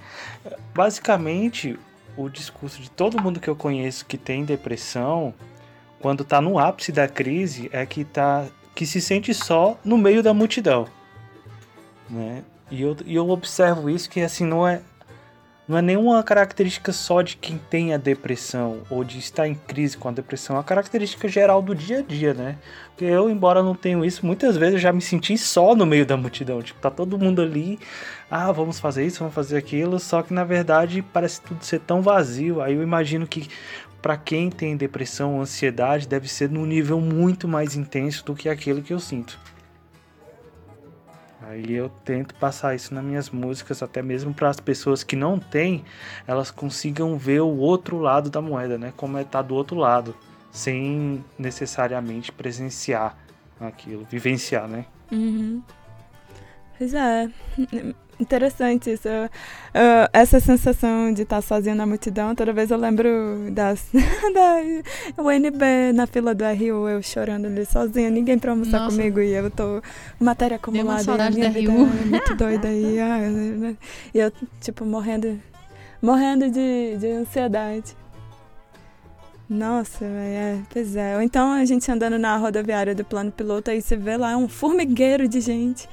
Speaker 3: basicamente o discurso de todo mundo que eu conheço que tem depressão, quando tá no ápice da crise, é que tá que se sente só no meio da multidão, né? E eu, e eu observo isso que assim não é não é nenhuma característica só de quem tem a depressão ou de estar em crise com a depressão, é uma característica geral do dia a dia, né? Porque eu, embora não tenha isso, muitas vezes eu já me senti só no meio da multidão. Tipo, tá todo mundo ali, ah, vamos fazer isso, vamos fazer aquilo, só que na verdade parece tudo ser tão vazio. Aí eu imagino que para quem tem depressão ansiedade deve ser num nível muito mais intenso do que aquilo que eu sinto. Aí eu tento passar isso nas minhas músicas, até mesmo para as pessoas que não têm, elas consigam ver o outro lado da moeda, né? Como é tá do outro lado, sem necessariamente presenciar aquilo, vivenciar, né?
Speaker 1: Uhum. Pois é. Interessante isso. Uh, essa sensação de estar sozinha na multidão, toda vez eu lembro das, da UNB na fila do RU, eu chorando ali sozinha, ninguém pra almoçar Nossa. comigo e eu tô matéria acumulada e a minha vida RU. é muito doida e, ah, e eu, tipo, morrendo, morrendo de, de ansiedade. Nossa, é, pois é. Ou então a gente andando na rodoviária do plano piloto, aí você vê lá um formigueiro de gente.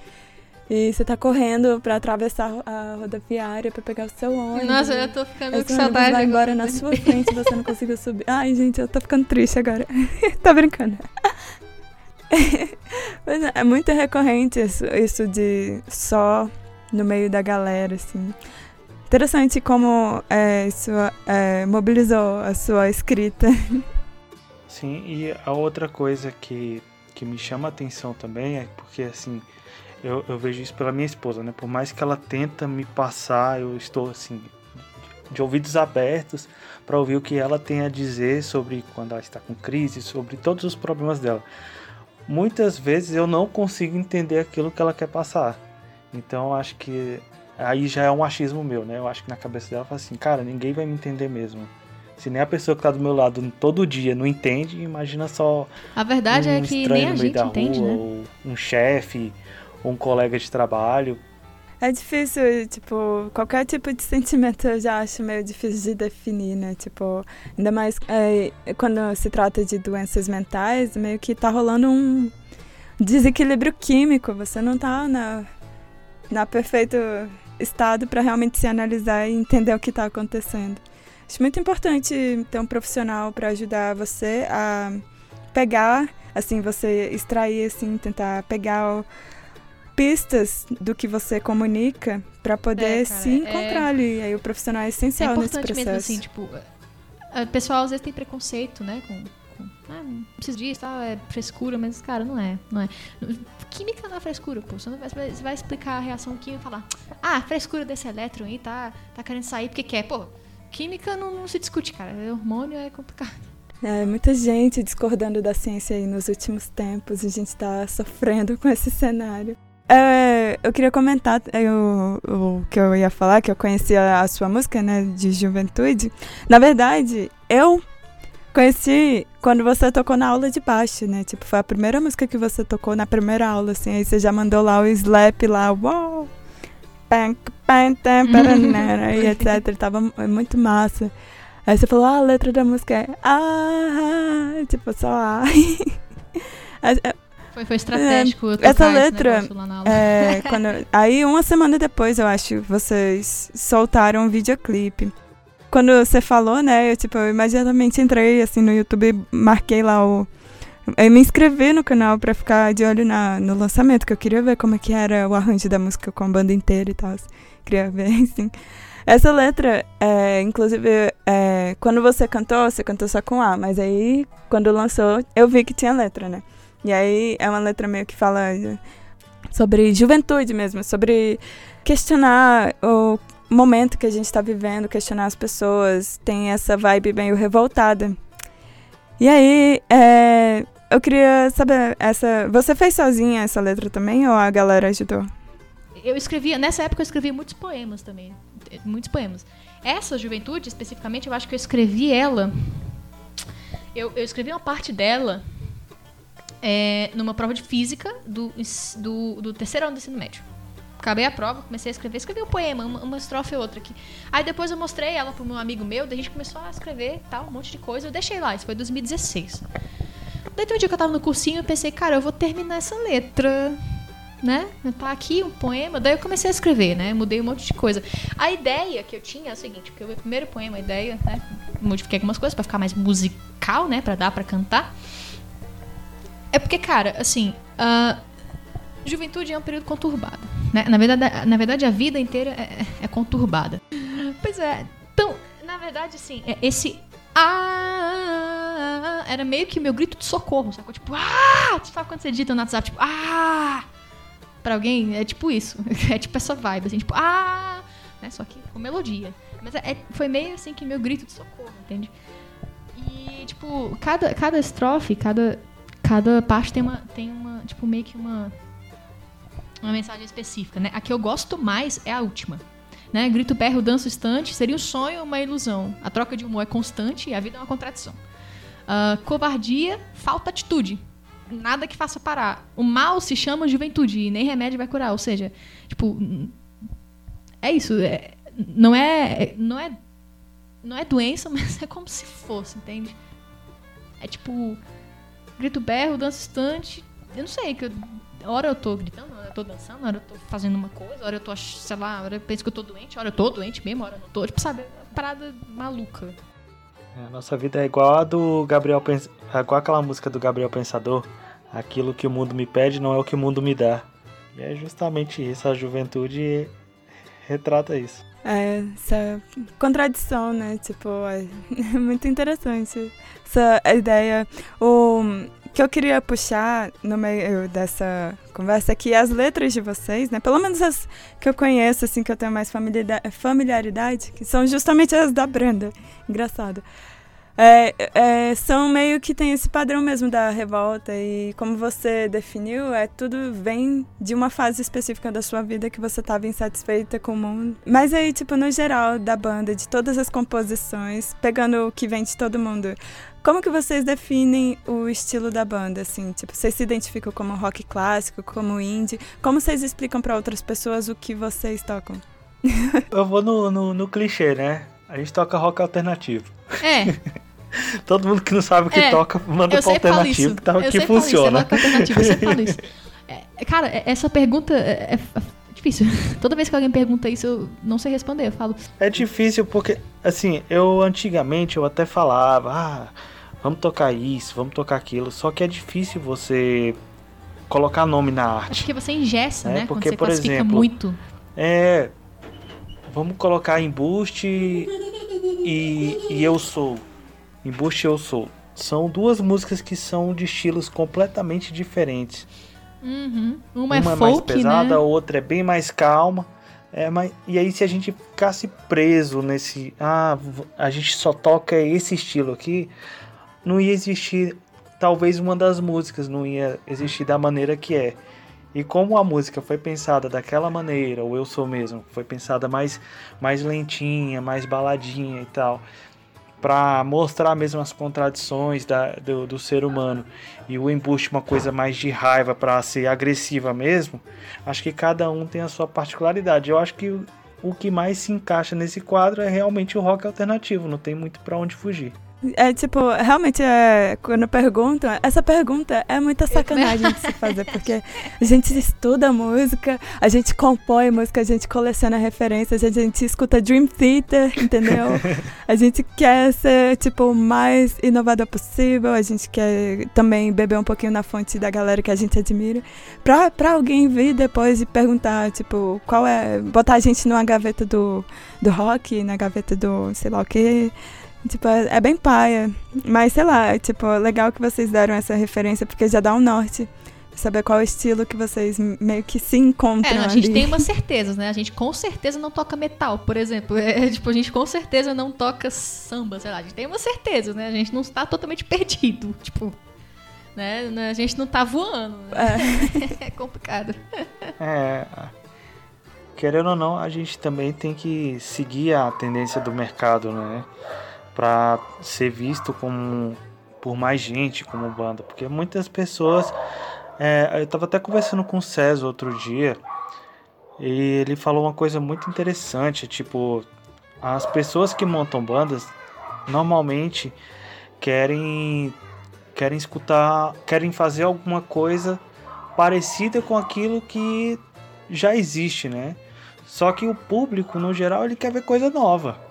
Speaker 1: E você tá correndo pra atravessar a rodoviária pra pegar o seu ônibus.
Speaker 2: Nossa, eu tô ficando com saudade.
Speaker 1: vai embora na sua frente você não conseguiu subir. Ai, gente, eu tô ficando triste agora. tô brincando. Mas é, é muito recorrente isso, isso de só no meio da galera, assim. Interessante como é, isso é, mobilizou a sua escrita.
Speaker 3: Sim, e a outra coisa que, que me chama a atenção também é porque, assim, eu, eu vejo isso pela minha esposa, né? Por mais que ela tenta me passar, eu estou assim de ouvidos abertos para ouvir o que ela tem a dizer sobre quando ela está com crise, sobre todos os problemas dela. Muitas vezes eu não consigo entender aquilo que ela quer passar. Então acho que aí já é um achismo meu, né? Eu acho que na cabeça dela fala assim, cara, ninguém vai me entender mesmo. Se nem a pessoa que está do meu lado todo dia não entende, imagina só.
Speaker 2: A verdade
Speaker 3: um
Speaker 2: é que nem a gente entende,
Speaker 3: rua,
Speaker 2: né?
Speaker 3: um chefe, um colega de trabalho.
Speaker 1: É difícil, tipo, qualquer tipo de sentimento eu já acho meio difícil de definir, né? Tipo, ainda mais é, quando se trata de doenças mentais, meio que tá rolando um desequilíbrio químico. Você não tá na, na perfeito estado para realmente se analisar e entender o que tá acontecendo. Acho muito importante ter um profissional para ajudar você a pegar, assim, você extrair, assim, tentar pegar o pistas do que você comunica para poder é, cara, se encontrar é... ali. Aí o profissional é essencial é nesse processo. Mesmo,
Speaker 2: assim, tipo, o pessoal às vezes tem preconceito, né, com, com ah, não preciso disso, tá, é frescura, mas cara, não é, não é. Química não é frescura, pô. Você, não vai, você vai explicar a reação química e falar: "Ah, frescura desse elétron aí tá tá querendo sair porque quer". Pô, química não, não se discute, cara. Hormônio é complicado.
Speaker 1: É, muita gente discordando da ciência aí nos últimos tempos. A gente está sofrendo com esse cenário. É, eu queria comentar eu, o que eu ia falar, que eu conhecia a sua música, né, de juventude. Na verdade, eu conheci quando você tocou na aula de baixo, né? Tipo, foi a primeira música que você tocou na primeira aula, assim. Aí você já mandou lá o slap lá, uau! e etc. Tava muito massa. Aí você falou, ah, a letra da música é ah, tipo, só ah.
Speaker 2: Foi, foi estratégico.
Speaker 1: É, essa letra. É, quando, aí, uma semana depois, eu acho, vocês soltaram um videoclipe. Quando você falou, né, eu, tipo, eu imediatamente entrei assim no YouTube, marquei lá o. Eu me inscrevi no canal pra ficar de olho na, no lançamento, que eu queria ver como é que era o arranjo da música com a banda inteira e tal. Queria ver, assim. Essa letra, é, inclusive, é, quando você cantou, você cantou só com A, mas aí, quando lançou, eu vi que tinha letra, né? E aí é uma letra meio que fala sobre juventude mesmo, sobre questionar o momento que a gente está vivendo, questionar as pessoas, tem essa vibe meio revoltada. E aí, é, eu queria saber, essa, você fez sozinha essa letra também ou a galera ajudou?
Speaker 2: Eu escrevia, nessa época eu escrevia muitos poemas também, muitos poemas. Essa juventude, especificamente, eu acho que eu escrevi ela, eu, eu escrevi uma parte dela é, numa prova de física do, do, do, terceiro ano do ensino médio. Acabei a prova, comecei a escrever, escrevi um poema, uma, uma estrofe ou outra aqui. Aí depois eu mostrei ela para um amigo meu, daí a gente começou a escrever tal, um monte de coisa. Eu deixei lá, isso foi 2016. Daí tem um dia que eu tava no cursinho e pensei, cara, eu vou terminar essa letra. né? Tá aqui um poema. Daí eu comecei a escrever, né? Mudei um monte de coisa. A ideia que eu tinha é a seguinte, porque o meu primeiro poema, a ideia, né? Modifiquei algumas coisas para ficar mais musical, né? Para dar para cantar. É porque, cara, assim, a juventude é um período conturbado, né? Na verdade, na verdade a vida inteira é, é conturbada. Pois é. Então, na verdade, assim, é esse ah, era meio que meu grito de socorro, sacou? Tipo, ah! Sabe quando você digita no WhatsApp, tipo, ah! Pra alguém, é tipo isso. É tipo essa vibe, assim, tipo, ah! Né? Só que com melodia. Mas é, foi meio assim que meu grito de socorro, entende? E, tipo, cada, cada estrofe, cada, cada parte tem uma, tem uma, tipo, meio que uma, uma mensagem específica, né? A que eu gosto mais é a última. Né? Grito, berro, danço, instante, seria um sonho ou uma ilusão. A troca de humor é constante e a vida é uma contradição. Uh, covardia, falta atitude. Nada que faça parar. O mal se chama juventude e nem remédio vai curar. Ou seja, tipo, é isso. É, não é, não é, não é doença, mas é como se fosse, entende? É tipo, grito, berro, danço, instante. Eu não sei, que eu, hora eu tô gritando, tô dançando, hora eu tô fazendo uma coisa, hora eu tô, sei lá, hora eu penso que eu tô doente, hora eu tô doente mesmo, hora eu não tô. Tipo, sabe? Uma parada maluca.
Speaker 3: É, nossa vida é igual a do Gabriel Pens... É igual aquela música do Gabriel Pensador. Aquilo que o mundo me pede não é o que o mundo me dá. E é justamente isso, a juventude retrata isso.
Speaker 1: É, essa contradição, né? Tipo, é muito interessante essa ideia. O, que eu queria puxar no meio dessa conversa é que as letras de vocês, né, pelo menos as que eu conheço, assim, que eu tenho mais familiaridade, que são justamente as da Brenda. Engraçado. É, é, são meio que tem esse padrão mesmo da revolta e como você definiu, é tudo vem de uma fase específica da sua vida que você estava insatisfeita com o mundo. Mas aí, tipo, no geral da banda, de todas as composições, pegando o que vem de todo mundo, como que vocês definem o estilo da banda, assim? Tipo, vocês se identificam como rock clássico, como indie? Como vocês explicam para outras pessoas o que vocês tocam?
Speaker 3: Eu vou no, no, no clichê, né? A gente toca rock alternativo.
Speaker 2: É.
Speaker 3: Todo mundo que não sabe o que é, toca, manda pro alternativo que, tá, que funciona.
Speaker 2: Isso, eu sempre falo isso. É, cara, é, essa pergunta é, é, difícil. Toda vez que alguém pergunta isso, eu não sei responder, eu falo.
Speaker 3: É difícil porque, assim, eu antigamente eu até falava, ah, vamos tocar isso, vamos tocar aquilo, só que é difícil você colocar nome na arte.
Speaker 2: É porque você ingessa,
Speaker 3: né?
Speaker 2: né?
Speaker 3: Porque,
Speaker 2: por
Speaker 3: exemplo,
Speaker 2: muito.
Speaker 3: É, vamos colocar embuste e, e eu sou. Embuste e eu sou. São duas músicas que são de estilos completamente diferentes.
Speaker 2: Uhum. Uma, é
Speaker 3: Uma
Speaker 2: é,
Speaker 3: é
Speaker 2: folk,
Speaker 3: mais pesada,
Speaker 2: né?
Speaker 3: a outra é bem mais calma. É, mas, e aí se a gente ficasse preso nesse. Ah, a gente só toca esse estilo aqui, não ia existir. Talvez uma das músicas não ia existir da maneira que é. E como a música foi pensada daquela maneira, ou eu sou mesmo, foi pensada mais, mais lentinha, mais baladinha e tal, para mostrar mesmo as contradições da, do, do, ser humano e o embuste uma coisa mais de raiva para ser agressiva mesmo, acho que cada um tem a sua particularidade. Eu acho que o, o que mais se encaixa nesse quadro é realmente o rock alternativo, não tem muito para onde fugir.
Speaker 1: É tipo, realmente, é, quando perguntam, essa pergunta é muita sacanagem de se fazer, porque a gente estuda música, a gente compõe música, a gente coleciona referências, a gente escuta Dream Theater, entendeu? A gente quer ser, tipo, o mais inovador possível, a gente quer também beber um pouquinho na fonte da galera que a gente admira, pra, pra alguém vir depois e perguntar, tipo, qual é. botar a gente numa gaveta do, do rock, na gaveta do sei lá o quê Tipo, é, é, bem paia. Mas sei lá, é, tipo, legal que vocês deram essa referência, porque já dá um norte. Saber qual estilo que vocês meio que se encontram. É,
Speaker 2: a
Speaker 1: gente
Speaker 2: ali. tem umas certezas, né? A gente com certeza não toca metal, por exemplo. É, tipo, a gente com certeza não toca samba, sei lá. A gente tem umas certezas, né? A gente não está totalmente perdido. Tipo, né? A gente não tá voando. Né? É. é complicado.
Speaker 3: É. Querendo ou não, a gente também tem que seguir a tendência do mercado, né? Para ser visto como por mais gente como banda, porque muitas pessoas é, eu estava até conversando com o César outro dia e ele falou uma coisa muito interessante, tipo as pessoas que montam bandas normalmente querem querem escutar, querem fazer alguma coisa parecida com aquilo que já existe, né? Só que o público, no geral, ele quer ver coisa nova.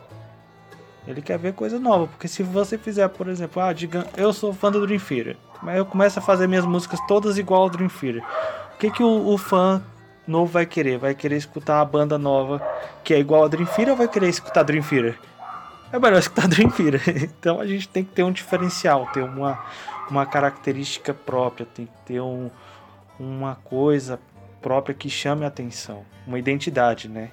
Speaker 3: Ele quer ver coisa nova, porque se você fizer, por exemplo, ah, diga, eu sou fã do Dream Theater, mas eu começo a fazer minhas músicas todas igual ao Dream Theater. O que, que o, o fã novo vai querer? Vai querer escutar a banda nova que é igual a Dream Theater ou vai querer escutar Dream Theater? É melhor escutar Dream Theater. Então a gente tem que ter um diferencial, ter uma, uma característica própria, tem que ter um, uma coisa própria que chame a atenção, uma identidade, né?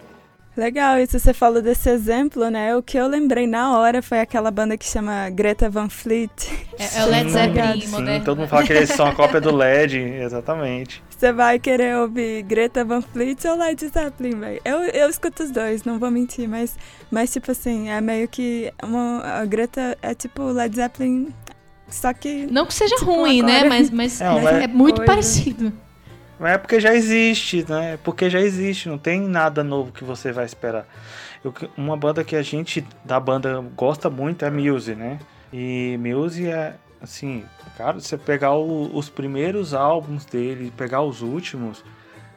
Speaker 1: Legal, isso você falou desse exemplo, né? O que eu lembrei na hora foi aquela banda que chama Greta Van Fleet.
Speaker 2: É, é o Led Zeppelin
Speaker 3: Sim,
Speaker 2: moderno.
Speaker 3: todo mundo fala que eles são a cópia do LED, exatamente.
Speaker 1: Você vai querer ouvir Greta Van Fleet ou Led Zeppelin, velho? Eu, eu escuto os dois, não vou mentir, mas, mas tipo assim, é meio que uma, a Greta é tipo Led Zeppelin, só que...
Speaker 2: Não que seja
Speaker 1: Tipo,
Speaker 2: ruim, né?
Speaker 1: agora-
Speaker 2: Mas, mas,
Speaker 3: Não,
Speaker 2: mas
Speaker 3: mas-
Speaker 2: é muito
Speaker 1: Coisa.
Speaker 2: parecido.
Speaker 3: Mas é porque já existe, né? É porque já existe, não tem nada novo que você vai esperar. Eu- uma banda que a gente da banda gosta muito é Muse, né? E Muse é assim, cara, você pegar o- os primeiros álbuns dele, pegar os últimos,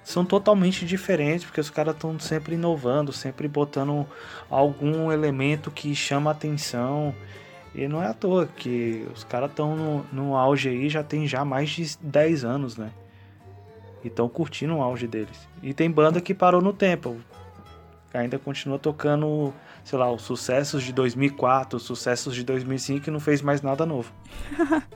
Speaker 3: são totalmente diferentes, porque os caras estão sempre inovando, sempre botando algum elemento que chama atenção. E não é à toa que os caras estão no, no auge aí já tem já mais de 10 anos, né? E estão curtindo o auge deles. E tem banda que parou no tempo. Ainda continua tocando, sei lá, os sucessos de 2004, os sucessos de 2005 e não fez mais nada novo.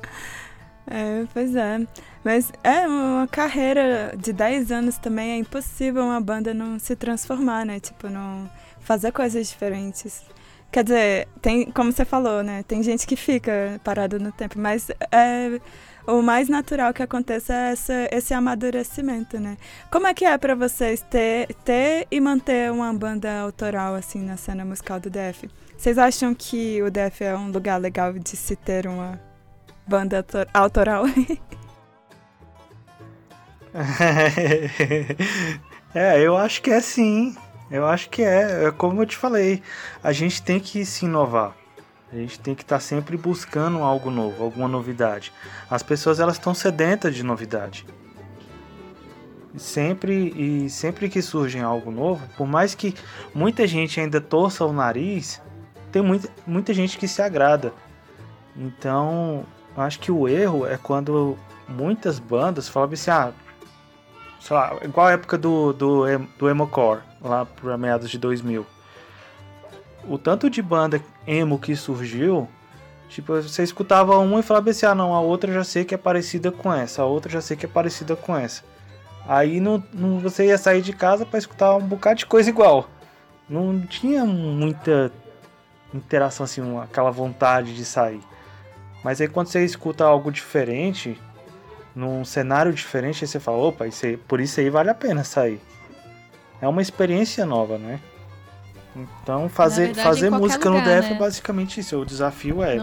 Speaker 1: É, pois é. Mas é uma carreira de 10 anos também, é impossível uma banda não se transformar, né? Tipo, não fazer coisas diferentes. Quer dizer, tem, como você falou, né? Tem gente que fica parada no tempo, mas é, o mais natural que aconteça é essa, esse amadurecimento, né? Como é que é pra vocês ter, ter e manter uma banda autoral, assim, na cena musical do DF? Vocês acham que o DF é um lugar legal de se ter uma banda autor- autoral?
Speaker 3: é, eu acho que é sim. Eu acho que é. É como eu te falei. A gente tem que se inovar. A gente tem que estar sempre buscando algo novo, alguma novidade. As pessoas elas estão sedentas de novidade. Sempre e sempre que surge algo novo, por mais que muita gente ainda torça o nariz, tem muita, muita gente que se agrada. Então, acho que o erro é quando muitas bandas falavam assim, ah, sei lá, igual a época do, do, do Emocore, lá para meados de 2000. O tanto de banda emo que surgiu, tipo, você escutava uma e falava assim, ah não, a outra já sei que é parecida com essa, a outra já sei que é parecida com essa. Aí não, não, você ia sair de casa para escutar um bocado de coisa igual. Não tinha muita interação assim, uma- aquela vontade de sair. Mas aí quando você escuta algo diferente, num cenário diferente, aí você fala, opa, isso aí, por isso aí vale a pena sair. É uma experiência nova, né? Então fazer,
Speaker 2: verdade,
Speaker 3: fazer música
Speaker 2: lugar,
Speaker 3: no DF
Speaker 2: né?
Speaker 3: é basicamente isso. O desafio é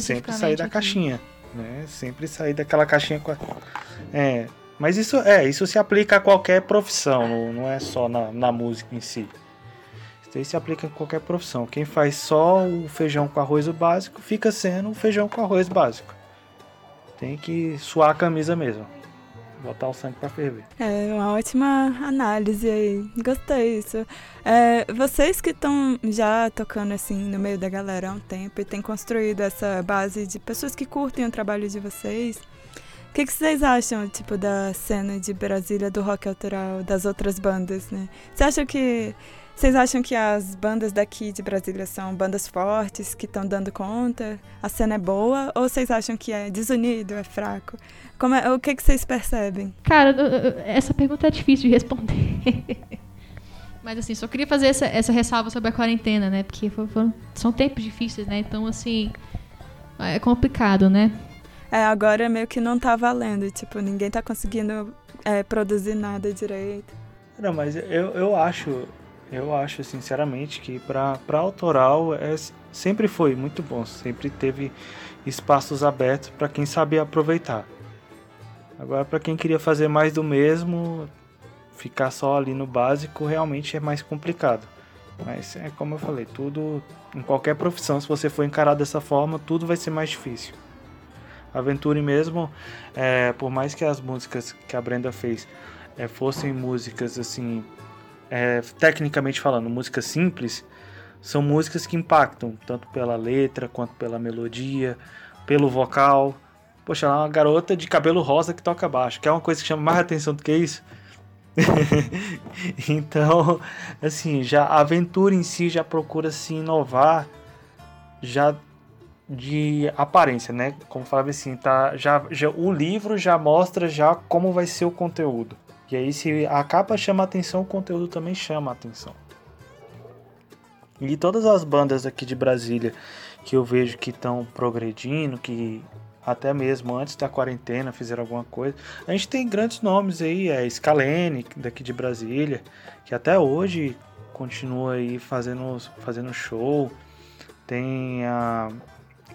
Speaker 3: sempre sair da
Speaker 2: aqui.
Speaker 3: caixinha, né? Sempre sair daquela caixinha com a... É, mas isso é, isso se aplica a qualquer profissão, não, é só na, na música em si. Isso aí se aplica em qualquer profissão. Quem faz só o feijão com arroz básico, fica sendo o feijão com arroz básico. Tem que suar a camisa mesmo. Botar o sangue pra ferver.
Speaker 1: É uma ótima análise aí. Gostei disso. É, vocês que estão já tocando assim no meio da galera há um tempo e têm construído essa base de pessoas que curtem o trabalho de vocês, o que, que vocês acham, tipo, da cena de Brasília, do rock autoral, das outras bandas, né? Você acha que. Vocês acham que as bandas daqui de Brasília são bandas fortes, que estão dando conta? A cena é boa? Ou vocês acham que é desunido, é fraco? Como é- o que, que vocês percebem?
Speaker 2: Cara, essa pergunta é difícil de responder. Mas assim, só queria fazer essa, essa ressalva sobre a quarentena, né? Porque foram- são tempos difíceis, né? Então, assim, é complicado, né?
Speaker 1: É, agora meio que não tá valendo, tipo, ninguém tá conseguindo é, produzir nada direito.
Speaker 3: Não, mas eu, eu acho, eu acho sinceramente que pra autoral é, sempre foi muito bom, sempre teve espaços abertos para quem sabia aproveitar. Agora para quem queria fazer mais do mesmo, ficar só ali no básico realmente é mais complicado. Mas é como eu falei, tudo em qualquer profissão, se você for encarar dessa forma, tudo vai ser mais difícil. Aventure mesmo, é, por mais que as músicas que a Brenda fez é, fossem músicas assim, é, tecnicamente falando, músicas simples, são músicas que impactam, tanto pela letra quanto pela melodia, pelo vocal. Poxa, ela é uma garota de cabelo rosa que toca baixo, que é uma coisa que chama mais atenção do que isso. então, assim, já a aventura em si já procura se inovar já de aparência, né? Como falava assim, tá, já, já o livro já mostra já como vai ser o conteúdo. E aí se a capa chama atenção, o conteúdo também chama atenção. E todas as bandas aqui de Brasília que eu vejo que estão progredindo, que até mesmo antes da quarentena fizeram alguma coisa. A gente tem grandes nomes aí, é Scalene, daqui de Brasília, que até hoje continua aí fazendo, fazendo show. Tem a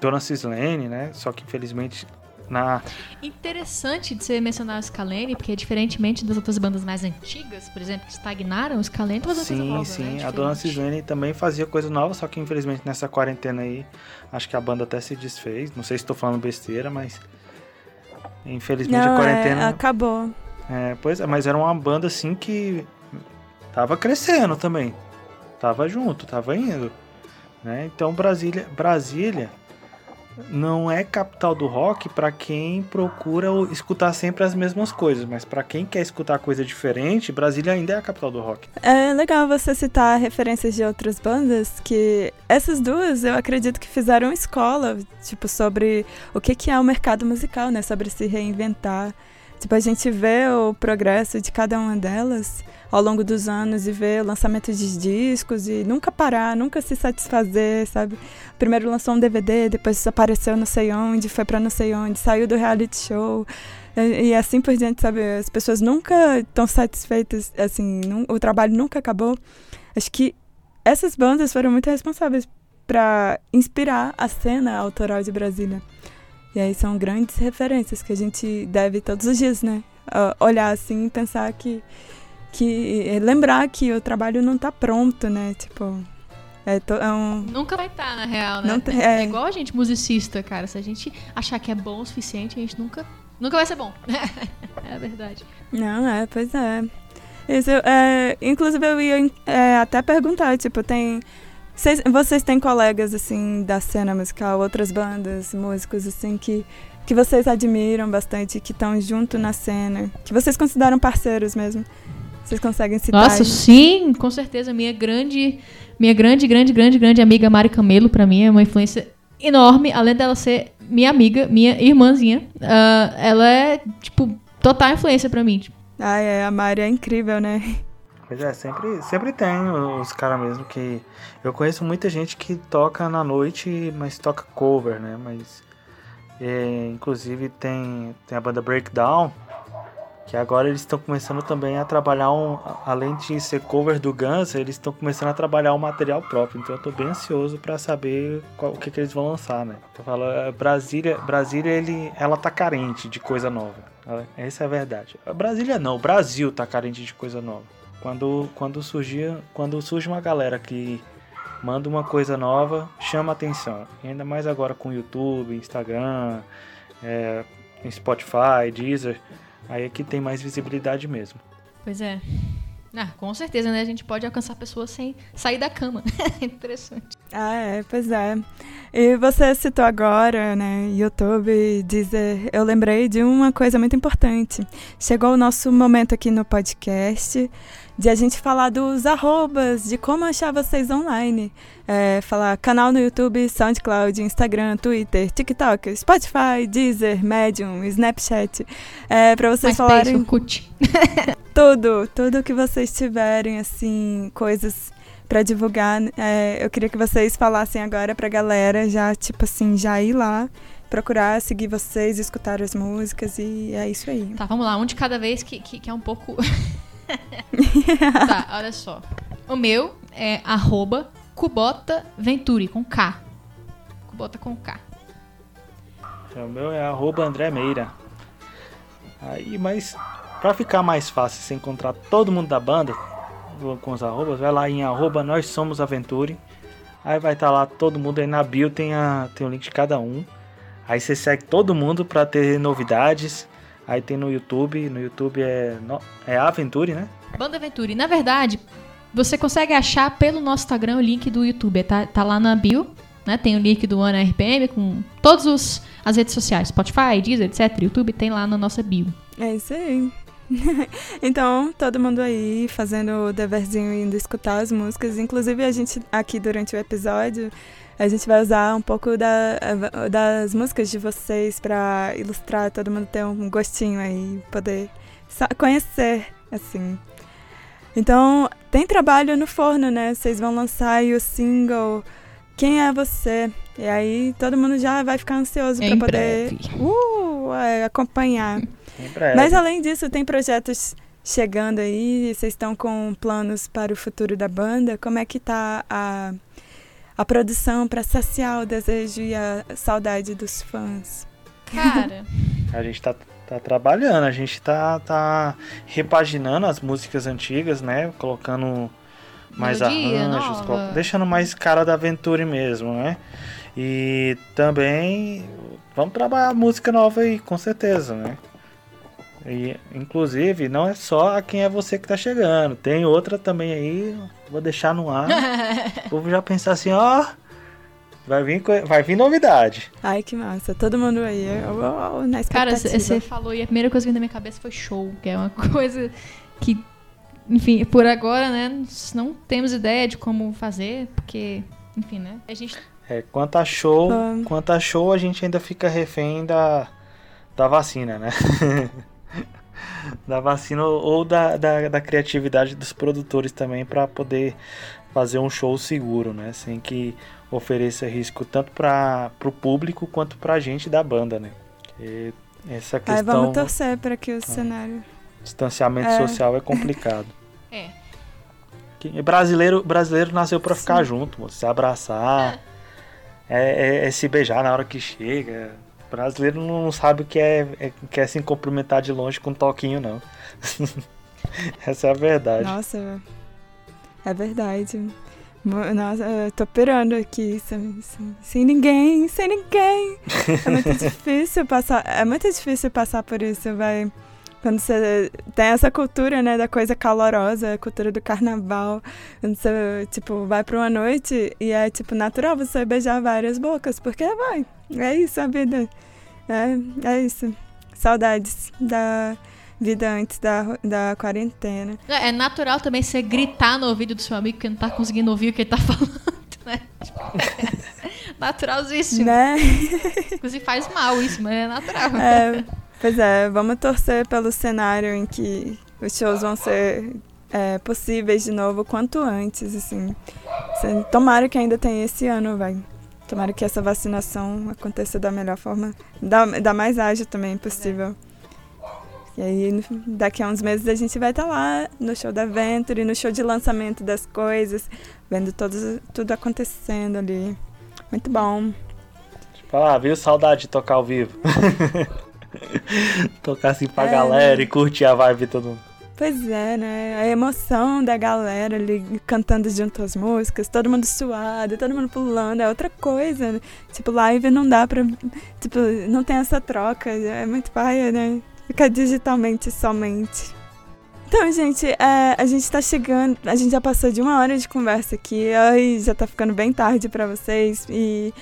Speaker 3: Dona Cislene, né? Só que infelizmente na...
Speaker 2: Interessante de você mencionar o Scalene, porque diferentemente das outras bandas mais antigas, por exemplo, que estagnaram, o Scalene fazia
Speaker 3: sim,
Speaker 2: coisa nova,
Speaker 3: Sim,
Speaker 2: né?
Speaker 3: a Dona Cislene também fazia coisa nova, só que infelizmente nessa quarentena aí, acho que a banda até se desfez. Não sei se estou falando besteira, mas infelizmente
Speaker 1: Não,
Speaker 3: a quarentena...
Speaker 1: É, acabou.
Speaker 3: É, pois é, mas era uma banda assim que tava crescendo também. Tava junto, tava indo. Né? Então Brasília, Brasília não é capital do rock para quem procura escutar sempre as mesmas coisas, mas para quem quer escutar coisa diferente, Brasília ainda é a capital do rock.
Speaker 1: É legal você citar referências de outras bandas, que essas duas eu acredito que fizeram escola, tipo, sobre o que, que é o mercado musical, né? Sobre se reinventar. Tipo, a gente vê o progresso de cada uma delas ao longo dos anos e ver o lançamento de discos e nunca parar, nunca se satisfazer, sabe? Primeiro lançou um DVD, depois desapareceu não sei onde, foi para não sei onde, saiu do reality show. E, e assim por diante, sabe? As pessoas nunca estão satisfeitas, assim, num, o trabalho nunca acabou. Acho que essas bandas foram muito responsáveis para inspirar a cena autoral de Brasília. E aí são grandes referências que a gente deve todos os dias, né? olhar assim e pensar que que lembrar que o trabalho não tá pronto, né? Tipo, é, to, é um...
Speaker 2: Nunca vai estar, tá, na real, né?
Speaker 1: Não, é...
Speaker 2: é... igual a gente, musicista, cara. Se a gente achar que é bom o suficiente, a gente nunca, nunca vai ser bom. é a verdade.
Speaker 1: Não, é, pois é. Isso, é inclusive, eu ia é, até perguntar, tipo, tem... Vocês, vocês têm colegas, assim, da cena musical, outras bandas, músicos, assim, que, que vocês admiram bastante, que estão junto na cena, que vocês consideram parceiros mesmo? Vocês conseguem citar?
Speaker 2: Nossa, sim, com certeza. Minha grande, minha grande, grande, grande, grande amiga Mari Camelo, para mim, é uma influência enorme. Além dela ser minha amiga, minha irmãzinha, uh, ela é, tipo, total influência para mim. Tipo.
Speaker 1: Ah, é, a Mari é incrível, né?
Speaker 3: Pois é, sempre, sempre tem os caras mesmo que. Eu conheço muita gente que toca na noite, mas toca cover, né? Mas. É, inclusive tem, tem a banda Breakdown, que agora eles estão começando também a trabalhar um, além de ser cover do Guns, eles estão começando a trabalhar um material próprio. Então eu tô bem ansioso para saber qual, o que, que eles vão lançar, né? Eu falo, é, Brasília, Brasília ele, ela tá carente de coisa nova. Essa é a verdade. A Brasília não, o Brasil tá carente de coisa nova. Quando quando surgia, quando surge uma galera que manda uma coisa nova, chama atenção. E ainda mais agora com YouTube, Instagram, é, Spotify, Deezer Aí é que tem mais visibilidade mesmo.
Speaker 2: Pois é. Ah, com certeza, né? A gente pode alcançar pessoas sem sair da cama. Interessante.
Speaker 1: Ah, é, pois é. E você citou agora, né, YouTube, dizer, eu lembrei de uma coisa muito importante. Chegou o nosso momento aqui no podcast de a gente falar dos arrobas, de como achar vocês online. É, falar canal no YouTube, SoundCloud, Instagram, Twitter, TikTok, Spotify, Deezer, Medium, Snapchat. É, para vocês
Speaker 2: Mais
Speaker 1: falarem.
Speaker 2: Cut.
Speaker 1: tudo, tudo que vocês tiverem, assim, coisas para divulgar. É, eu queria que vocês falassem agora pra galera, já, tipo assim, já ir lá procurar seguir vocês, escutar as músicas e é isso aí.
Speaker 2: Tá, vamos lá, um de cada vez que, que, que é um pouco. tá, olha só. O meu é arroba Cubota Venturi, com K. Cubota com K.
Speaker 3: O meu é arroba André Meira. Aí, mas pra ficar mais fácil você encontrar todo mundo da banda com os arrobas, vai lá em arroba Nós Somos Aventure. Aí vai estar tá lá todo mundo aí na bio, tem, a, tem o link de cada um. Aí você segue todo mundo para ter novidades. Aí tem no YouTube, no YouTube é, é Aventure, né?
Speaker 2: Banda Aventure. Na verdade, você consegue achar pelo nosso Instagram o link do YouTube. Tá, tá lá na bio, né? Tem o link do Ana RPM com todas as redes sociais. Spotify, Deezer, etc. YouTube tem lá na nossa bio.
Speaker 1: É isso aí. então, todo mundo aí fazendo o deverzinho indo escutar as músicas. Inclusive, a gente aqui durante o episódio, a gente vai usar um pouco da, das músicas de vocês para ilustrar, todo mundo ter um gostinho aí, poder conhecer, assim. Então, tem trabalho no forno, né? Vocês vão lançar aí o single Quem é Você? E aí todo mundo já vai ficar ansioso para poder uh, é, acompanhar. Mas além disso, tem projetos chegando aí? Vocês estão com planos para o futuro da banda? Como é que tá a, a produção para saciar o desejo e a saudade dos fãs?
Speaker 2: Cara,
Speaker 3: a gente tá, tá trabalhando, a gente tá, tá repaginando as músicas antigas, né? Colocando mais Melodia, arranjos, deixando mais cara da aventura mesmo, né? E também vamos trabalhar música nova aí, com certeza, né? E, inclusive, não é só a quem é você que tá chegando. Tem outra também aí, vou deixar no ar. o povo já pensar assim, ó. Vai vir, vai vir novidade.
Speaker 1: Ai, que massa. Todo mundo aí. Oh, na
Speaker 2: Cara, você falou e a primeira coisa que veio na minha cabeça foi show, que é uma coisa que, enfim, por agora, né, não temos ideia de como fazer, porque, enfim, né, a gente...
Speaker 3: É, quanto a show, um... quanto a show, a gente ainda fica refém da, da vacina, né? da vacina ou da, da, da criatividade dos produtores também para poder fazer um show seguro, né? Sem que ofereça risco tanto para o público quanto para a gente da banda, né? E essa questão. Ai,
Speaker 1: vamos torcer para que o ah, cenário.
Speaker 3: Distanciamento é. social é complicado. é. Brasileiro, brasileiro nasceu para ficar junto, se abraçar, é. É, é se beijar na hora que chega brasileiro não sabe o que é, é, que é se cumprimentar de longe com um toquinho, não. Essa é a verdade.
Speaker 1: Nossa, é verdade. Nossa, eu tô pirando aqui, sem, sem, sem, ninguém, sem ninguém. É muito difícil passar, é muito difícil passar por isso, vai. Quando você tem essa cultura, né, da coisa calorosa, a cultura do carnaval, quando você, tipo, vai pra uma noite e é, tipo, natural você beijar várias bocas, porque vai, é isso a vida. É, é isso. Saudades da vida antes da, da quarentena.
Speaker 2: É, é natural também você gritar no ouvido do seu amigo que não tá conseguindo ouvir o que ele tá falando, né? Tipo, é naturalzíssimo.
Speaker 1: Né?
Speaker 2: Inclusive faz mal isso, mas é natural.
Speaker 1: É, pois é, vamos torcer pelo cenário em que os shows vão ser é, possíveis de novo quanto antes, assim. Tomara que ainda tenha esse ano, vai. Tomara que essa vacinação aconteça da melhor forma, da, da mais ágil também possível. E aí, daqui a uns meses, a gente vai estar tá lá no show da Venture, no show de lançamento das coisas, vendo todos, tudo acontecendo ali. Muito bom.
Speaker 3: Falar, ah, viu? Saudade de tocar ao vivo. tocar assim pra é, galera né? e curtir a vibe todo mundo.
Speaker 1: Pois é, né? A emoção da galera ali cantando junto as músicas, todo mundo suado, todo mundo pulando, é outra coisa. Né? Tipo, live não dá pra. Tipo, não tem essa troca, é muito paia, né? Fica digitalmente somente. Então, gente, é, a gente tá chegando. A gente já passou de uma hora de conversa aqui, aí já tá ficando bem tarde para vocês. E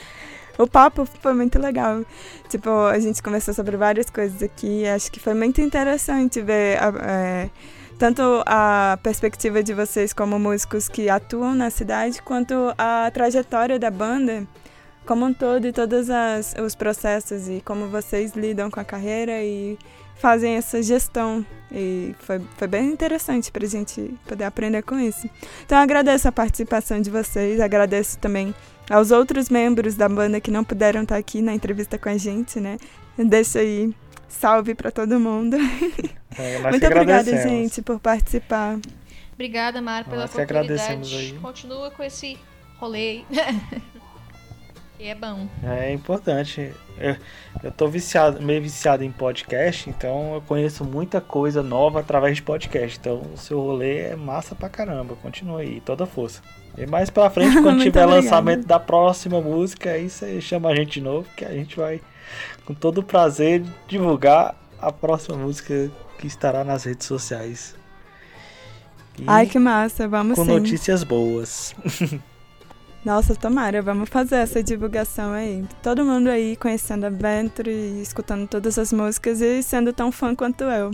Speaker 1: o papo foi muito legal. Tipo, a gente conversou sobre várias coisas aqui. Acho que foi muito interessante ver é, tanto a perspectiva de vocês como músicos que atuam na cidade, quanto a trajetória da banda como um todo e todos as, os processos e como vocês lidam com a carreira e fazem essa gestão. E foi, foi bem interessante para a gente poder aprender com isso. Então, agradeço a participação de vocês, agradeço também aos outros membros da banda que não puderam estar aqui na entrevista com a gente, né? Deixa aí salve para todo mundo. É, Muito obrigada, gente, por participar.
Speaker 2: Obrigada, Mara, pela nós oportunidade. Continua com esse rolê. E é bom.
Speaker 3: É importante. Eu, eu tô viciado, meio viciado em podcast, então eu conheço muita coisa nova através de podcast. Então o seu rolê é massa pra caramba. Continua aí, toda força. E mais pra frente, quando tiver
Speaker 1: obrigada.
Speaker 3: lançamento da próxima música, aí você chama a gente de novo, que a gente vai, com todo o prazer, divulgar a próxima música que estará nas redes sociais. E
Speaker 1: Ai, que massa, vamos
Speaker 3: com
Speaker 1: sim.
Speaker 3: notícias boas.
Speaker 1: Nossa, tomara, vamos fazer essa divulgação aí. Todo mundo aí conhecendo a Venture e escutando todas as músicas e sendo tão fã quanto eu.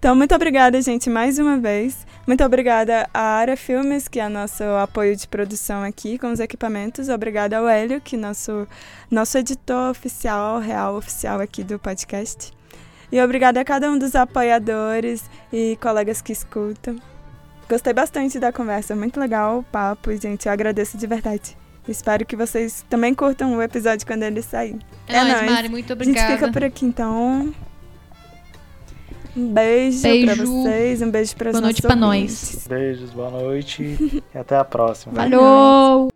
Speaker 1: Então, muito obrigada, gente, mais uma vez. Muito obrigada à Área Filmes, que é nosso apoio de produção aqui com os equipamentos. Obrigada ao Hélio, que é nosso, nosso editor oficial, real oficial aqui do podcast. E obrigada a cada um dos apoiadores e colegas que escutam. Gostei bastante da conversa, muito legal o papo, gente. Eu agradeço de verdade. Espero que vocês também curtam o episódio quando ele sair.
Speaker 2: É,
Speaker 1: É
Speaker 2: nóis,
Speaker 1: nóis.
Speaker 2: Mari, muito
Speaker 1: A gente
Speaker 2: obrigada.
Speaker 1: fica por aqui então. Um beijo, pra
Speaker 2: Beijo.
Speaker 1: vocês, um beijo para
Speaker 2: Boa noite pra nós.
Speaker 3: Beijos, boa noite e até a próxima.
Speaker 2: Falou!